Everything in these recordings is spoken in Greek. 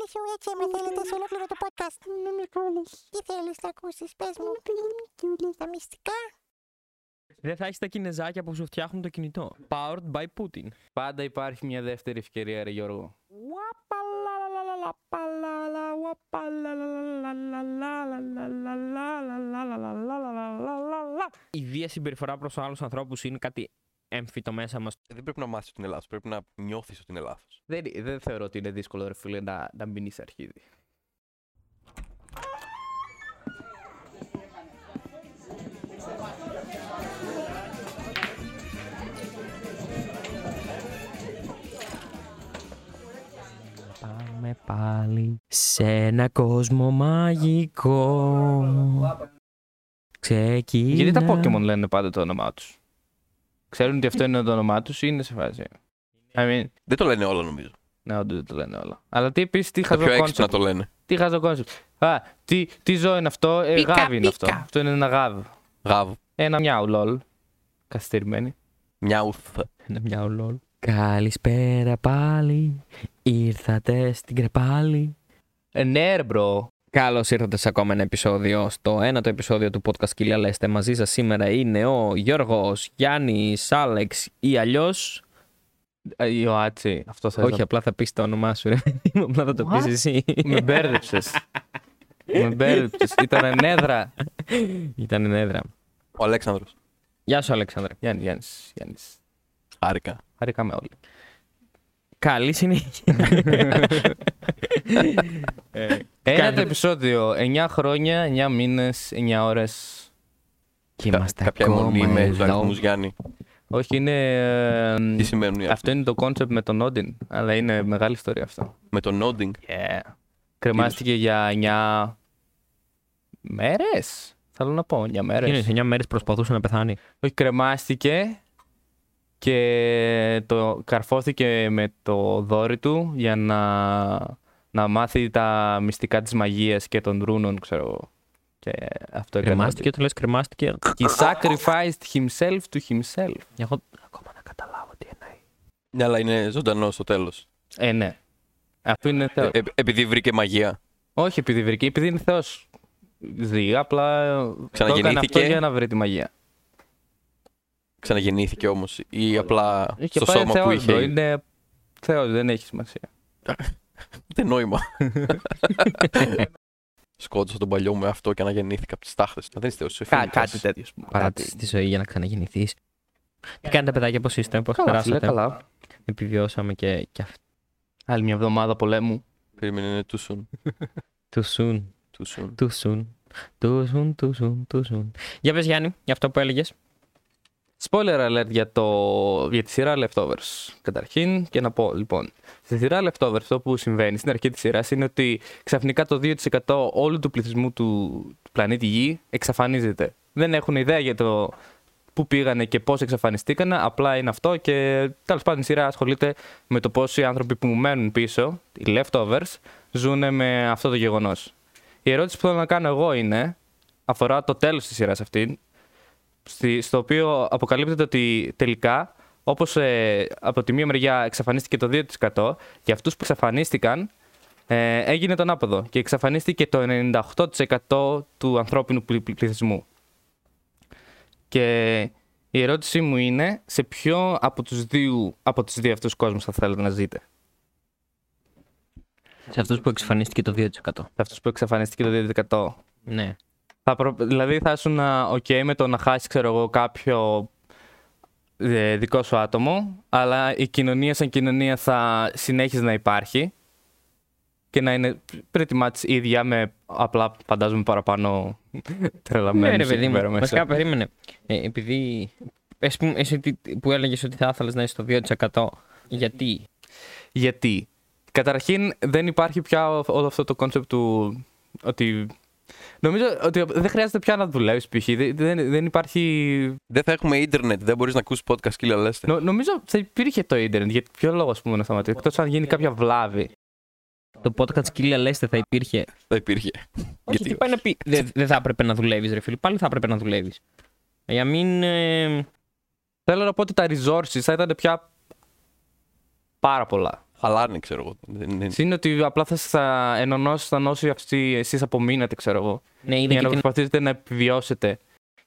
φίλη σου έτσι με θέλετε σε ολόκληρο το podcast. Με Μιχάλης. Τι θέλεις να ακούσεις, πες μου. Τα μυστικά. Δεν θα έχεις τα κινεζάκια που σου φτιάχνουν το κινητό. Powered by Putin. Πάντα υπάρχει μια δεύτερη ευκαιρία, ρε Γιώργο. Η βία συμπεριφορά προ άλλου ανθρώπου είναι κάτι έμφυτο μέσα μα. Δεν πρέπει να μάθεις ότι είναι λάθο. Πρέπει να νιώθει ότι είναι λάθος. Δεν, δεν θεωρώ ότι είναι δύσκολο, ρε φίλε, να, να μπει σε αρχίδι. Πάλι σε ένα κόσμο μαγικό. Ξεκινά. Γιατί τα Pokemon λένε πάντα το όνομά τους; Ξέρουν ότι αυτό είναι το όνομά τους ή είναι σε φάση; I mean, Δεν το λένε όλα νομίζω. ναι, όντως δεν το λένε όλα. Αλλά τι επίσης, τι Τα πιο χαζό έξυπνα concept. το λένε. Τι χαζό concept. Α, τι, τι ζώο είναι αυτό, ε, Πίκα, γάβι είναι αυτό. πίκα. Αυτό είναι ένα γάβι. Γάβ. Ένα μιάου, λολ. Καθυστερημένη. Μιάουθ. Ένα μιάου lol. Καλησπέρα πάλι. Ήρθατε στην κρεπάλη. Ε, ναι, ρε, bro. Καλώς ήρθατε σε ακόμα ένα επεισόδιο. Στο ένατο επεισόδιο του podcast Κιλιά Λέστε. Μαζί σας σήμερα είναι ο Γιώργος, Γιάννης, Άλεξ ή αλλιώς. Ε, Ιωάτσι, αυτό θες Όχι, να- απλά θα πεις το όνομά σου, ρε. Απλά θα το What? πει εσύ. Με μπέρδεψες. Με μπέρδεψες. Ήταν ενέδρα. Ήταν έδρα. Ο Αλέξανδρος. Γεια σου, Αλέξανδρε. Γιάννη, Γιάννης, Γιάννης. Χάρηκα. Χαρήκαμε όλοι. Καλή συνέχεια. ε, Ένα Καλή- το επεισόδιο. 9 χρόνια, 9 μήνες, 9 ώρες. και είμαστε Κάποια ακόμα αιμονή με του εδώ. αριθμού Γιάννη. Όχι, είναι. ε, Τι σημαίνουν οι αυτό είναι το κόνσεπτ με τον Όντιν. Αλλά είναι μεγάλη ιστορία αυτό. Με το nodding. Yeah. Κρεμάστηκε για 9 μέρες. Θέλω να πω, 9 μέρες. Είναι, σε 9 μέρε προσπαθούσε να πεθάνει. Όχι, κρεμάστηκε και το καρφώθηκε με το δόρυ του για να, να μάθει τα μυστικά της μαγείας και των ρούνων, ξέρω εγώ. Και αυτό έκανε. Κρεμάστηκε, όταν λες κρεμάστηκε. He sacrificed himself to himself. Εγώ ακόμα να καταλάβω τι εννοεί. Ναι, αλλά είναι ζωντανός στο τέλος. Ε, ναι. Αυτό είναι θεός. επειδή βρήκε μαγεία. Όχι επειδή βρήκε, επειδή είναι θεός. Δει, απλά το έκανε αυτό Ξαναγεννήθηκε. για να βρει τη μαγεία. Ξαναγεννήθηκε όμως. Ή απλά Και στο πάει σώμα που θεός, bro. είχε. Είναι θεός, δεν έχει σημασία. Δεν νόημα. Σκότωσα τον παλιό μου με αυτό και αναγεννήθηκα από τις τάχτες. Δεν είστε όσο Κά, κάτι τέτοιο. ας πούμε. Παράτησε Κάτι. τη ζωή για να ξαναγεννηθείς. Τι κάνετε, παιδάκια, πώς είστε, πώς Καλά, φίλε, περάσατε. καλά. Επιβιώσαμε και, και αυτό. Άλλη μια εβδομάδα πολέμου. Περίμενε, είναι too soon. Too soon. Too soon. Too soon. Too soon, too soon, too soon. Για πες Γιάννη, για αυτό που έλεγες. Spoiler alert για, το... για τη σειρά Leftovers. Καταρχήν και να πω λοιπόν. Στη σειρά Leftovers αυτό που συμβαίνει στην αρχή της σειράς είναι ότι ξαφνικά το 2% όλου του πληθυσμού του, του πλανήτη Γη εξαφανίζεται. Δεν έχουν ιδέα για το πού πήγανε και πώς εξαφανιστήκανε. Απλά είναι αυτό και τέλος πάντων η σειρά ασχολείται με το πώς οι άνθρωποι που μένουν πίσω, οι Leftovers, ζουν με αυτό το γεγονός. Η ερώτηση που θέλω να κάνω εγώ είναι, αφορά το τέλος της σειράς αυτή, στη- στο οποίο αποκαλύπτεται ότι τελικά, όπως ε, από τη μία μεριά εξαφανίστηκε το 2%, για αυτούς που εξαφανίστηκαν ε, έγινε τον άποδο και εξαφανίστηκε το 98% του ανθρώπινου πλη- πλη- πληθυσμού. Και η ερώτησή μου είναι, σε ποιο από τους δύο, από τους δύο αυτούς κόσμους θα θέλετε να ζείτε; Σε αυτούς που εξαφανίστηκε το 2%. Σε αυτούς που εξαφανίστηκε το 2%. Ναι. Θα προ... Δηλαδή θα ήσουν ok με το να χάσει ξέρω εγώ, κάποιο ε, δικό σου άτομο, αλλά η κοινωνία σαν κοινωνία θα συνέχιζε να υπάρχει και να είναι pretty much ίδια με απλά φαντάζομαι παραπάνω τρελαμένους Ναι, ρε εκεί παιδί πέρα μου. μέσα. Βασικά, περίμενε. Ε, επειδή. Εσύ, που- εσύ τι- που έλεγες ότι θα ήθελες να είσαι στο 2%. Γιατί; Γιατί; Καταρχήν δεν υπάρχει πια όλο αυτό το κόνσεπτ του ότι... Νομίζω ότι δεν χρειάζεται πια να δουλεύεις π.χ. Δεν, δεν, δεν υπάρχει Δεν θα έχουμε ίντερνετ. Δεν μπορείς να ακούσεις podcast Νο, κύλα λέστε. No, νομίζω θα υπήρχε το ίντερνετ. Για ποιο λόγο ας πούμε, να σταματήσει. Εκτός αν γίνει κάποια βλάβη. Το podcast Σκύλια Λέστε θα υπήρχε. Θα υπήρχε. Όχι, Γιατί τι πάει να πει. Δεν δεν θα έπρεπε να δουλεύεις, ρε φίλε. Πάλι θα έπρεπε να δουλεύεις. Για μην. ε, Θέλω να πω ότι τα resources θα ήταν πια πάρα πολλά. Χαλάρνει, ξέρω εγώ. Δεν- δεν- Είναι ότι απλά θα, θα ενωνόσασταν όσοι αυτοί εσείς απομείνατε, ξέρω εγώ. Ναι, είδα Για και, να την, προσπαθήσετε να επιβιώσετε.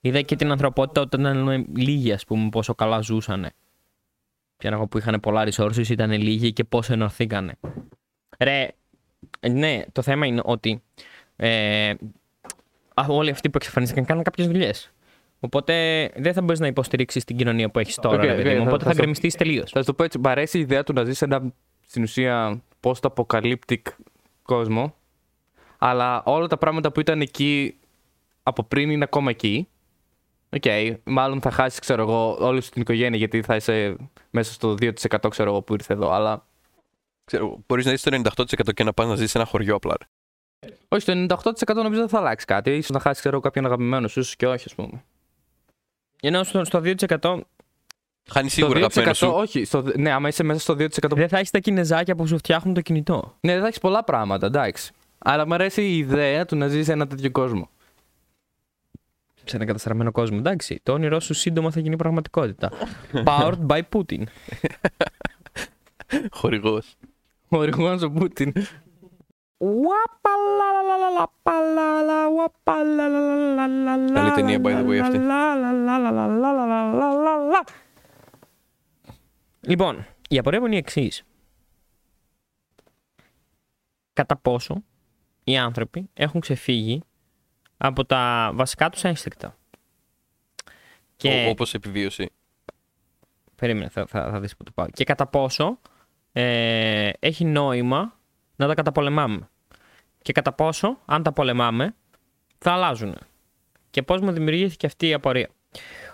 είδα και την ανθρωπότητα όταν ήταν λίγοι, ας πούμε, πόσο καλά ζούσανε. Ξέρω εγώ που είχαν πολλά resources, ήταν λίγοι και πόσο ενωθήκανε. Ρε, ναι, το θέμα είναι ότι ε, α, όλοι αυτοί που εξαφανίστηκαν κάνουν κάποιες δουλειές. Οπότε δεν θα μπορείς να υποστηρίξεις την κοινωνία που έχεις τώρα, Οκ, ρε παιδί οκ, μου. θα- Οπότε θα θα στο- γκρεμιστείς τελείως. Θα σου το πω έτσι, μ' αρέσει η ιδέα του να ζεις σε ένα στην ουσία post-apocalyptic κόσμο. Αλλά όλα τα πράγματα που ήταν εκεί από πριν είναι ακόμα εκεί. Οκ, μάλλον θα χάσεις, ξέρω εγώ, όλη σου την οικογένεια γιατί θα είσαι μέσα στο 2% ξέρω εγώ που ήρθε εδώ. Αλλά Ξέρω, μπορείς να δεις το 98% και να πας να ζεις σε ένα χωριό απλά. ρε. όχι, το 98% νομίζω δεν θα αλλάξει κάτι. Ίσως να χάσεις, ξέρω εγώ, κάποιον αγαπημένο σου, ίσως και όχι, ας πούμε. Ενώ στο, στο 2% Χάνει σίγουρα το 2% αγαπημένο σου. όχι. Στο, ναι, άμα είσαι μέσα στο 2%. δεν θα έχεις τα κινεζάκια που σου φτιάχνουν το κινητό. Ναι, δεν θα έχεις πολλά πράγματα, εντάξει. Αλλά μου αρέσει η ιδέα του να ζεις σε ένα τέτοιο κόσμο. Σε ένα καταστραμμένο κόσμο. Εντάξει, το όνειρό σου σύντομα θα γίνει πραγματικότητα. Powered by Putin. Χορηγός. Ο οργανό ο Πούτιν. Καλή ταινία, by the way, αυτή. Λοιπόν, η απορία μου είναι η εξής. Κατά πόσο οι άνθρωποι έχουν ξεφύγει από τα βασικά τους ένστικτα. Και... Ο- Όπως επιβίωση. Περίμενε, θα, θα, θα δεις που το πάω. Και κατά πόσο ε, έχει νόημα να τα καταπολεμάμε. Και κατά πόσο, αν τα πολεμάμε, θα αλλάζουν. Και πώς μου δημιουργήθηκε αυτή η απορία.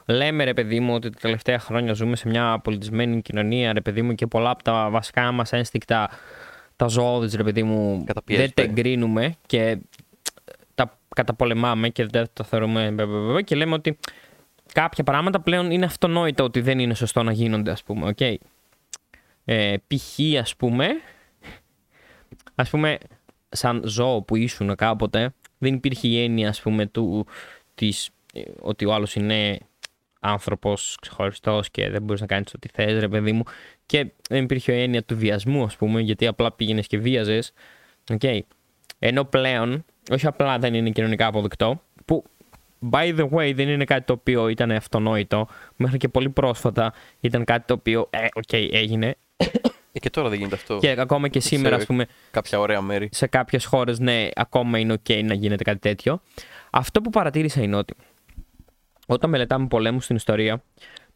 Λέμε ρε παιδί μου ότι τα τελευταία χρόνια ζούμε σε μια πολιτισμένη κοινωνία ρε παιδί μου και πολλά από τα βασικά μας ένστικτα τα ζώδης ρε παιδί μου δεν Καταπιέζεται. τα εγκρίνουμε και τα καταπολεμάμε και δεν τα θεωρούμε μπε, μπε, μπε, μπε, και λέμε ότι κάποια πράγματα πλέον είναι αυτονόητα ότι δεν είναι σωστό να γίνονται, ας πούμε, οκ. Ε, π.χ. ας πούμε, ας πούμε, σαν ζώο που ήσουν κάποτε, δεν υπήρχε η έννοια, ας πούμε, του, της, ε, ότι ο άλλος είναι άνθρωπος ξεχωριστός και δεν μπορείς να κάνεις ό,τι θες, ρε παιδί μου. Και δεν υπήρχε η έννοια του βιασμού, ας πούμε, γιατί απλά πήγαινες και βίαζες. οκ. Ενώ πλέον, όχι απλά δεν είναι κοινωνικά αποδεκτό, που by the way δεν είναι κάτι το οποίο ήταν αυτονόητο, μέχρι και πολύ πρόσφατα ήταν κάτι το οποίο, ε, οκ, έγινε. Ε, και τώρα δεν γίνεται αυτό. Και ακόμα και σήμερα, Σε- ας πούμε, Κάποια ωραία μέρη. σε κάποιες χώρες, ναι, ακόμα είναι ok να γίνεται κάτι τέτοιο. Αυτό που παρατήρησα είναι ότι όταν μελετάμε πολέμους στην ιστορία,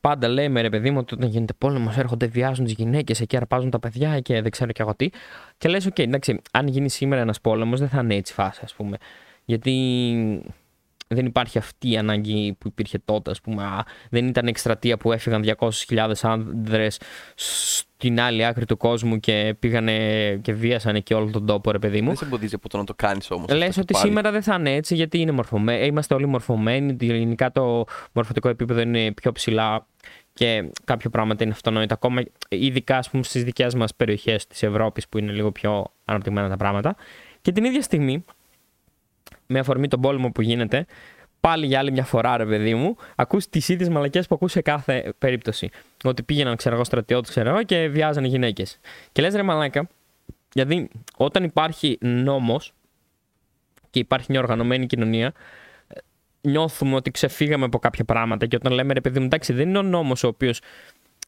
πάντα λέμε ρε παιδί μου ότι όταν γίνεται πόλεμος έρχονται, βιάζουν τις γυναίκες, εκεί αρπάζουν τα παιδιά και δεν ξέρω κι εγώ τι. Και λες, οκ, εντάξει, αν γίνει σήμερα ένας πόλεμος, δεν θα είναι έτσι φάση, ας πούμε. Γιατί δεν υπάρχει αυτή η ανάγκη που υπήρχε τότε, ας πούμε. Α, δεν ήταν εκστρατεία που έφυγαν 200.000 άνδρες στην άλλη άκρη του κόσμου και πήγανε και βίασαν εκεί όλο τον τόπο, ρε παιδί μου. Δεν σε εμποδίζει από το να το κάνεις όμως. Λες αυτό και ότι πάλι. σήμερα δεν θα είναι έτσι γιατί είναι μορφωμένοι, είμαστε όλοι μορφωμένοι. Γενικά το μορφωτικό επίπεδο είναι πιο ψηλά και κάποια πράγματα είναι αυτονόητα. Ακόμα ειδικά ας πούμε, στις δικές μας περιοχές της Ευρώπης που είναι λίγο πιο αναπτυγμένα τα πράγματα. Και την ίδια στιγμή, με αφορμή τον πόλεμο που γίνεται, πάλι για άλλη μια φορά, ρε παιδί μου, ακούς τις ίδιες μαλακές που ακούς σε κάθε περίπτωση. Ότι πήγαιναν, ξέρω εγώ, στρατιώτες, ξέρω εγώ, και βιάζανε γυναίκες. Και λες ρε μαλάκα, γιατί όταν υπάρχει νόμος και υπάρχει μια οργανωμένη κοινωνία, ε, νιώθουμε ότι ξεφύγαμε από κάποια πράγματα. Και όταν λέμε ρε παιδί μου, εντάξει, δεν είναι ο νόμος ο οποίος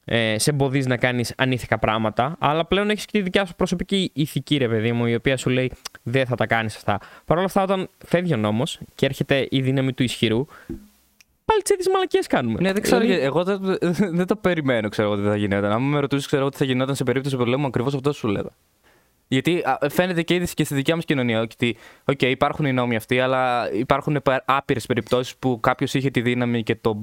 ε, σε εμποδίζει να κάνεις ανήθικα πράγματα, αλλά πλέον έχεις και τη δικιά σου προσωπική ηθική, ρε παιδί μου, η οποία σου λέει δεν θα τα κάνεις αυτά. Παρ' όλα αυτά, όταν φεύγει ο νόμος και έρχεται η δύναμη του ισχυρού, πάλι τις ίδιες μαλακίες κάνουμε. Ναι, δεν ξέρω. Δηλαδή, γιατί- Εγώ δεν, δεν το περιμένω, ξέρω εγώ τι θα γινόταν. Αν με ρωτούσες, ξέρω εγώ τι θα γινόταν σε περίπτωση πολέμου, ακριβώς αυτό σου λέγα. Γιατί α, φαίνεται και ήδη και στη δικιά μας κοινωνία ότι οκ, υπάρχουν οι νόμοι αυτοί, αλλά υπάρχουν άπειρες περιπτώσεις που κάποιος είχε τη δύναμη και το,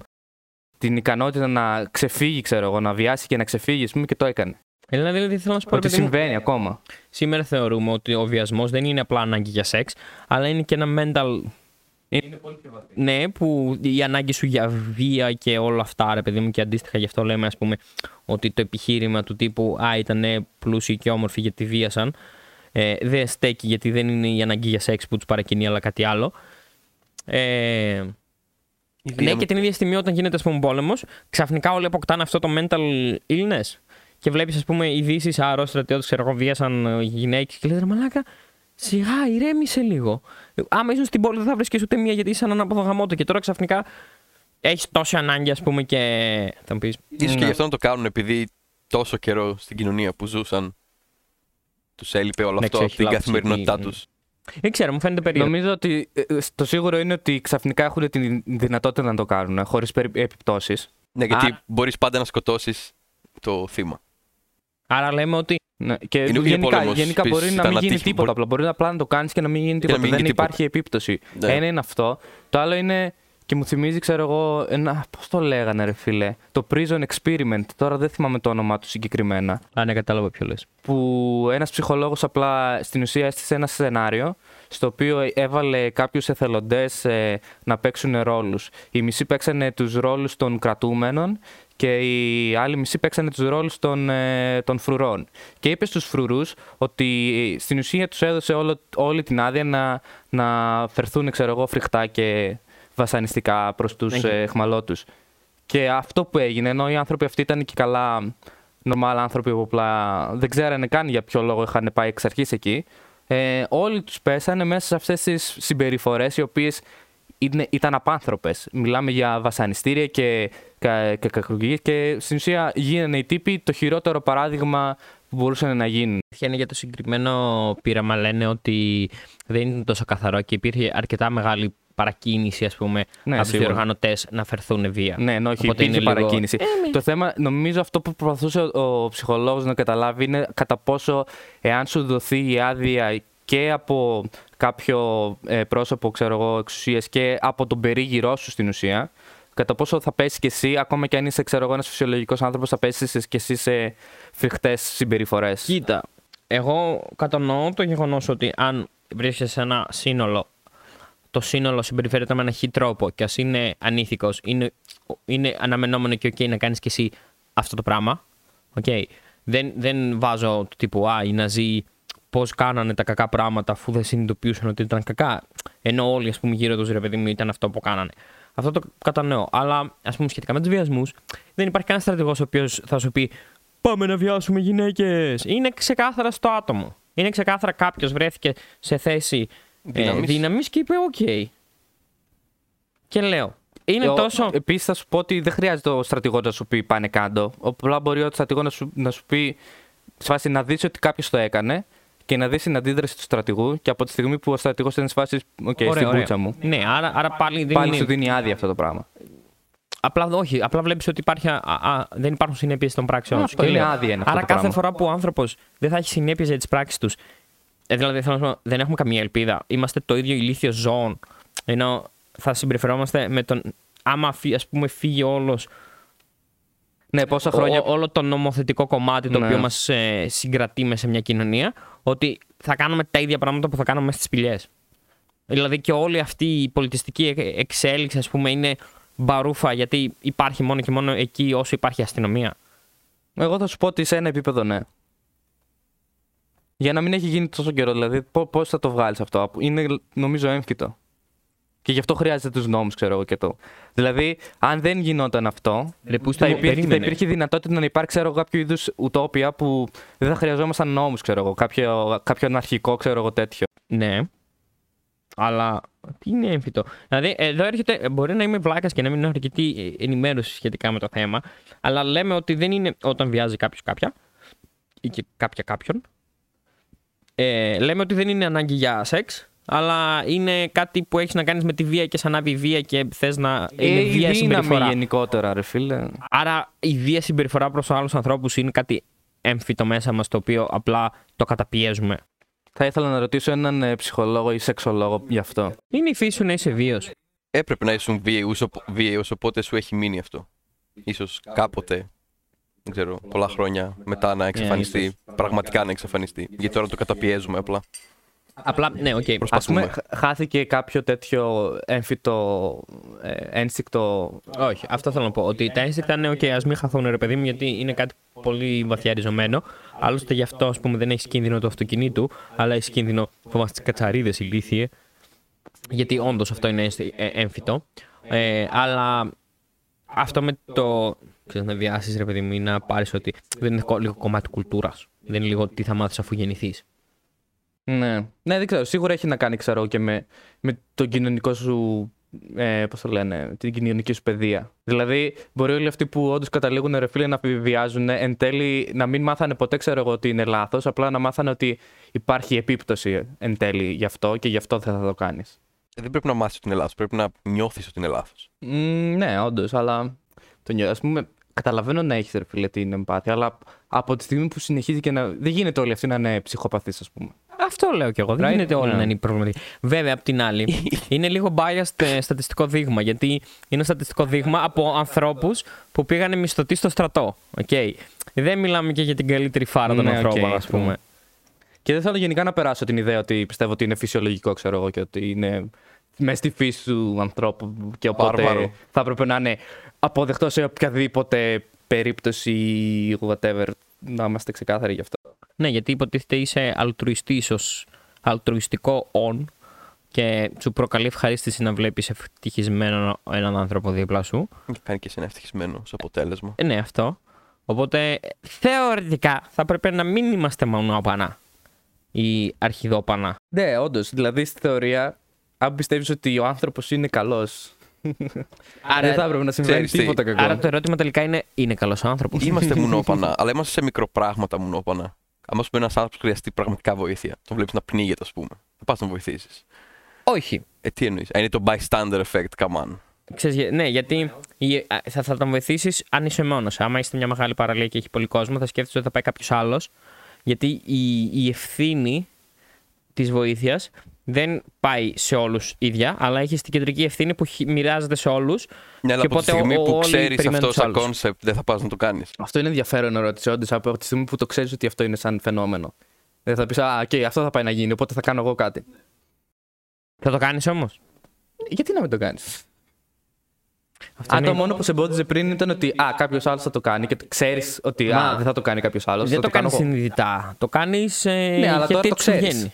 την ικανότητα να ξεφύγει, ξέρω εγώ, να βιάσει και να ξεφύγει, ας πούμε, και το έκανε. Δηλαδή, δηλαδή, θέλω να σου πω, ρε Ότι παιδί μου, συμβαίνει ακόμα. Σήμερα θεωρούμε ότι ο βιασμός δεν είναι απλά ανάγκη για σεξ, αλλά είναι και ένα mental. Ναι, που η ανάγκη σου για βία και όλα αυτά, ρε παιδί μου, και αντίστοιχα γι' αυτό λέμε, ας πούμε, ότι το επιχείρημα του τύπου Α, ήταν πλούσιοι και όμορφοι γιατί βίασαν. Ε, δεν στέκει γιατί δεν είναι η ανάγκη για σεξ που τους παρακινεί, αλλά κάτι άλλο. Ε, Η ναι, δύναμη- και την ίδια στιγμή όταν γίνεται ας πούμε πόλεμος, ξαφνικά όλοι αποκτάνε αυτό το mental illness και βλέπεις, ας πούμε, ειδήσεις άρρωστοι στρατιώτε, ξέρω εγώ, βίασαν γυναίκες και λες, ρε μαλάκα, σιγά, ηρέμησε λίγο. Άμα ήσουν στην πόλη δεν θα βρίσκεις ούτε μία γιατί είσαι έναν αποδογαμότο και τώρα ξαφνικά έχεις τόση ανάγκη, ας πούμε, και. Θα μου πεις. Ίσως και γι' αυτό να το κάνουν επειδή τόσο καιρό στην κοινωνία που ζούσαν τους έλειπε όλο Ναι, αυτό ξέρω, από την έχει λάψει καθημερινότητά η- τους. Δεν ξέρω, μου φαίνεται περίεργο. Νομίζω ότι ε, ε, το σίγουρο είναι ότι ξαφνικά έχουν τη δυνατότητα να το κάνουν χωρίς επιπτώσεις. Ναι, γιατί Α. μπορείς πάντα να σκοτώσεις το θύμα. Άρα λέμε ότι. Ναι, και Είναι- είναι γενικά, πόλεμος, γενικά επίσης, μπορεί να ήταν μην γίνει ατύχημα. τίποτα. Απλά μπορεί απλά να το κάνεις και να μην γίνει να τίποτα. μην Δεν γίνει τίποτα. υπάρχει επίπτωση. Ναι. Ένα είναι αυτό. Το άλλο είναι. Και μου θυμίζει, ξέρω εγώ, ένα. Πώς το λέγανε, ρε φίλε. Το Prison Experiment. Τώρα δεν θυμάμαι το όνομά του συγκεκριμένα. Α, ναι, κατάλαβα ποιο λες. Που ένας ψυχολόγος απλά στην ουσία έστησε ένα σενάριο στο οποίο έβαλε κάποιους εθελοντές να παίξουν ρόλους. Οι μισοί παίξανε τους ρόλους των κρατούμενων και οι άλλοι μισοί παίξανε τους ρόλους των, ε, των φρουρών. Και είπε στους φρουρούς ότι ε, στην ουσία τους έδωσε όλο, όλη την άδεια να, να φερθούν, ξέρω εγώ, φρικτά και βασανιστικά προς τους Οκ. ε, αιχμαλώτους. Και αυτό που έγινε, ενώ οι άνθρωποι αυτοί ήταν και καλά normal άνθρωποι που απλά δεν ξέρανε καν για ποιο λόγο είχαν πάει εξ αρχής εκεί, ε, όλοι τους πέσανε μέσα σε αυτές τις συμπεριφορές οι οποίες είναι, ήταν απάνθρωπες. Μιλάμε για βασανιστήρια και, κα, και κακουργίες και στην ουσία γίνανε οι τύποι το χειρότερο παράδειγμα που μπορούσαν να γίνουν. είναι για το συγκεκριμένο πείραμα λένε ότι δεν ήταν τόσο καθαρό και υπήρχε αρκετά μεγάλη παρακίνηση ας πούμε, Ναι, από τους σίγουρα. διοργανωτές να φερθούν βία. Ναι, ναι, όχι, Οπότε υπήρχε είναι λίγο- παρακίνηση. Το θέμα, νομίζω αυτό που προσπαθούσε ο, ο ψυχολόγος να καταλάβει είναι κατά πόσο εάν σου δοθεί η άδεια και από κάποιο ε, πρόσωπο, ξέρω εγώ, εξουσίες και από τον περίγυρό σου στην ουσία, κατά πόσο θα πέσεις και εσύ, ακόμα και αν είσαι, ξέρω εγώ, ένας φυσιολογικός άνθρωπος, θα πέσεις και εσύ σε φρικτές συμπεριφορές. Κοίτα, εγώ κατανοώ το γεγονός ότι αν βρίσκεσαι σε ένα σύνολο, το σύνολο συμπεριφέρεται με ένα χι τρόπο και ας είναι ανήθικος, είναι, είναι αναμενόμενο και οκ να κάνεις και εσύ αυτό το πράγμα. Okay. Δεν, δεν βάζω του τύπου Α, οι Ναζί πώς κάνανε τα κακά πράγματα αφού δεν συνειδητοποιούσαν ότι ήταν κακά. Ενώ όλοι, ας πούμε, γύρω τους ρε παιδί μου ήταν αυτό που κάνανε. Αυτό το κατανοώ. Αλλά, ας πούμε, σχετικά με τους βιασμούς, δεν υπάρχει κανένας στρατηγός ο οποίος θα σου πει Πάμε να βιάσουμε γυναίκες. Είναι ξεκάθαρα στο άτομο. Είναι ξεκάθαρα κάποιος βρέθηκε σε θέση Δύναμης. δύναμης και είπε: Οκ. Και λέω. Είναι Ε, ο- τόσο. Επίσης θα σου πω ότι δεν χρειάζεται ο στρατηγός να σου πει πάνε κάτω. Απλά μπορεί ο στρατηγός να σου, να σου πει σε φάση να δεις ότι κάποιος το έκανε και να δεις την αντίδραση του στρατηγού και από τη στιγμή που ο στρατηγός ήταν σε φάση «OK, Ωραία, στην ωραία. κούτσα μου». Ναι, άρα, άρα πάλι δεν Πάλι είναι. σου δίνει άδεια αυτό το πράγμα. Απλά όχι. Απλά βλέπεις ότι υπάρχει, α, α, δεν υπάρχουν συνέπειες των πράξεων Α, σου. αυτό Και είναι λέω, άδεια είναι αυτό Άρα το κάθε πράγμα. φορά που ο άνθρωπος δεν θα έχει συνέπειες για τις πράξεις τους. Ε, δηλαδή θέλω να σου πω, δεν έχουμε καμία ελπίδα. Είμαστε το ίδιο ηλίθιο ζώο. Ενώ θα συμπεριφερόμαστε με τον. Άμα φύ- ας πούμε φύγει όλος, Ναι, πόσα χρόνια. ό- όλο το νομοθετικό κομμάτι το Ναι. οποίο μας ε, συγκρατεί μέσα σε μια κοινωνία, ότι θα κάνουμε τα ίδια πράγματα που θα κάνουμε μέσα στις σπηλιές. Δηλαδή και όλη αυτή η πολιτιστική ε- εξέλιξη, ας πούμε, είναι μπαρούφα γιατί υπάρχει μόνο και μόνο εκεί όσο υπάρχει αστυνομία. Εγώ θα σου πω ότι σε ένα επίπεδο ναι. Για να μην έχει γίνει τόσο καιρό, δηλαδή πώς θα το βγάλεις αυτό. Είναι νομίζω έμφυτο. Και γι' αυτό χρειάζεται τους νόμους, ξέρω εγώ και το. Δηλαδή, αν δεν γινόταν αυτό, Ρε, πού θα στο- υπήρχε, θα περίμενε. υπήρχε δυνατότητα να υπάρξει ξέρω, εγώ, κάποιο είδους ουτόπια που δεν θα χρειαζόμασταν νόμους, ξέρω εγώ. Κάποιο, κάποιο αναρχικό, ξέρω εγώ τέτοιο. Ναι. Αλλά τι είναι έμφυτο; Δηλαδή, εδώ έρχεται. ε, Μπορεί να είμαι βλάκας και να μην έχω αρκετή ε, ενημέρωση σχετικά με το θέμα. Αλλά λέμε ότι δεν είναι όταν βιάζει κάποιος κάποια ή και κάποια κάποιον. Ε, λέμε ότι δεν είναι ανάγκη για σεξ. Αλλά είναι κάτι που έχεις να κάνεις με τη βία και σαν ανάβει η βία και θες να. είναι Ε, η βία δύναμη συμπεριφορά. γενικότερα, ρε φίλε. Άρα η βία συμπεριφορά προς άλλους ανθρώπους είναι κάτι έμφυτο μέσα μας το οποίο απλά το καταπιέζουμε. Θα ήθελα να ρωτήσω έναν ε, ψυχολόγο ή σεξολόγο γι' αυτό. Είναι η φύση σου να είσαι βίαιος. Έπρεπε να ήσουν βίαιος, οπο- βίαιος, οπότε σου έχει μείνει αυτό. Ίσως κάποτε, δεν ξέρω, πολλά χρόνια μετά να εξαφανιστεί, πραγματικά να εξαφανιστεί. Γιατί τώρα το καταπιέζουμε απλά. Απλά, ναι, οκ. Α πούμε, Προσπαθούμε. χ- χάθηκε κάποιο τέτοιο έμφυτο ε, ένστικτο. Όχι, αυτό θέλω να πω. Ότι τα ένστικτα είναι, OK, ας μην χαθούν ρε παιδί μου, γιατί είναι κάτι πολύ βαθιά ριζωμένο. Άλλωστε γι' αυτό, ας πούμε, δεν έχει κίνδυνο του αυτοκινήτου, αλλά έχει κίνδυνο, φοβάστε τις κατσαρίδες ηλίθιε. Γιατί όντως αυτό είναι ένστη- ε, έμφυτο. Ε, αλλά αυτό με το. Ξέρεις, να βιάσει, ρε παιδί μου, ή να πάρεις ότι. Δεν είναι κο- λίγο κομμάτι κουλτούρας. Δεν είναι λίγο τι θα μάθεις αφού γεννηθείς. Ναι. ναι, δεν ξέρω. Σίγουρα έχει να κάνει, ξέρω, και με, με το κοινωνικό σου. Ε, Πώς το λένε, την κοινωνική σου παιδεία. Δηλαδή, μπορεί όλοι αυτοί που όντως καταλήγουν ρε φίλε να βιάζουν εν τέλει να μην μάθανε ποτέ, ξέρω εγώ, ότι είναι λάθος, απλά να μάθανε ότι υπάρχει επίπτωση εν τέλει γι' αυτό και γι' αυτό δεν θα το κάνεις. Δεν πρέπει να μάθεις ότι είναι λάθος. Πρέπει να νιώθεις ότι είναι λάθος. ναι, όντως, αλλά. Το νιώ... Ας πούμε, καταλαβαίνω να έχεις ρε φίλε την εμπάθεια, αλλά από τη στιγμή που συνεχίζει και να. Δεν γίνεται όλοι αυτοί να είναι ψυχοπαθεί, ας πούμε. Αυτό λέω κι εγώ. Δεν Right? γίνεται όλοι Ναι. να είναι προβληματικοί. Βέβαια, απ' την άλλη, είναι λίγο biased ε, στατιστικό δείγμα. Γιατί είναι στατιστικό δείγμα από ανθρώπους που πήγανε μισθωτοί στο στρατό. Okay. Δεν μιλάμε και για την καλύτερη φάρα των Ναι, ανθρώπων, οκ, ας πούμε. Και δεν θέλω γενικά να περάσω την ιδέα ότι πιστεύω ότι είναι φυσιολογικό, ξέρω εγώ, και ότι είναι μέσα στη φύση του ανθρώπου και οπότε Βάρβαρο. θα έπρεπε να είναι αποδεκτό σε οποιαδήποτε περίπτωση ή whatever. Να είμαστε ξεκάθαροι γι' αυτό. Ναι, γιατί υποτίθεται είσαι αλτρουιστή ω αλτρουιστικό on και σου προκαλεί ευχαρίστηση να βλέπεις ευτυχισμένο έναν άνθρωπο δίπλα σου. Και κάνει και εσύ ένα ευτυχισμένο ω αποτέλεσμα. Ε, ναι, αυτό. Οπότε θεωρητικά θα πρέπει να μην είμαστε μονόπανα ή αρχιδόπανα. Ναι, όντως. Δηλαδή στη θεωρία, αν πιστεύεις ότι ο άνθρωπος είναι καλός. Άρα- δεν θα έπρεπε να συμβαίνει ξέρεις τι, τίποτα κακό. Άρα το ερώτημα τελικά είναι: Είναι καλός άνθρωπος. Είμαστε μουνόπανα, αλλά είμαστε σε μικροπράγματα μουνόπανα. Αν σου πει ένας άνθρωπος χρειαστεί πραγματικά βοήθεια, τον βλέπεις να πνίγεται, ας πούμε. Θα πας να τον βοηθήσεις. Όχι. Ε, τι εννοείς; Είναι το bystander effect, come on. Ξέρεις, για- ναι, γιατί η- α, θα, θα τον βοηθήσεις αν είσαι μόνος. Άμα είστε μια μεγάλη παραλία και έχει πολύ κόσμο, θα σκέφτεσαι ότι θα πάει κάποιος άλλος. Γιατί η, η ευθύνη της βοήθειας δεν πάει σε όλους ίδια, αλλά έχει την κεντρική ευθύνη που χει- μοιράζεται σε όλους. Ναι, αλλά Και από τη οπότε στιγμή ο- που όλοι ξέρεις περιμένουν αυτό τους σαν άλλους. concept, δεν θα πας να το κάνεις. Αυτό είναι ενδιαφέρον ερώτηση, όντως, από τη στιγμή που το ξέρεις ότι αυτό είναι σαν φαινόμενο. Δεν θα πεις, Α, οκ, αυτό θα πάει να γίνει, οπότε θα κάνω εγώ κάτι. Θα το κάνεις όμως; Γιατί να μην το κάνεις; Αν το μόνο που σε εμπόδιζε πριν ήταν ότι Α, κάποιος άλλος θα το κάνει και ξέρεις ότι Μα- Α, δεν θα το κάνει κάποιος άλλος. Δεν το κάνεις συνειδητά. Το κάνεις ε, Ναι, αλλά τώρα γιατί το έτσι σου ξέρεις. βγαίνει.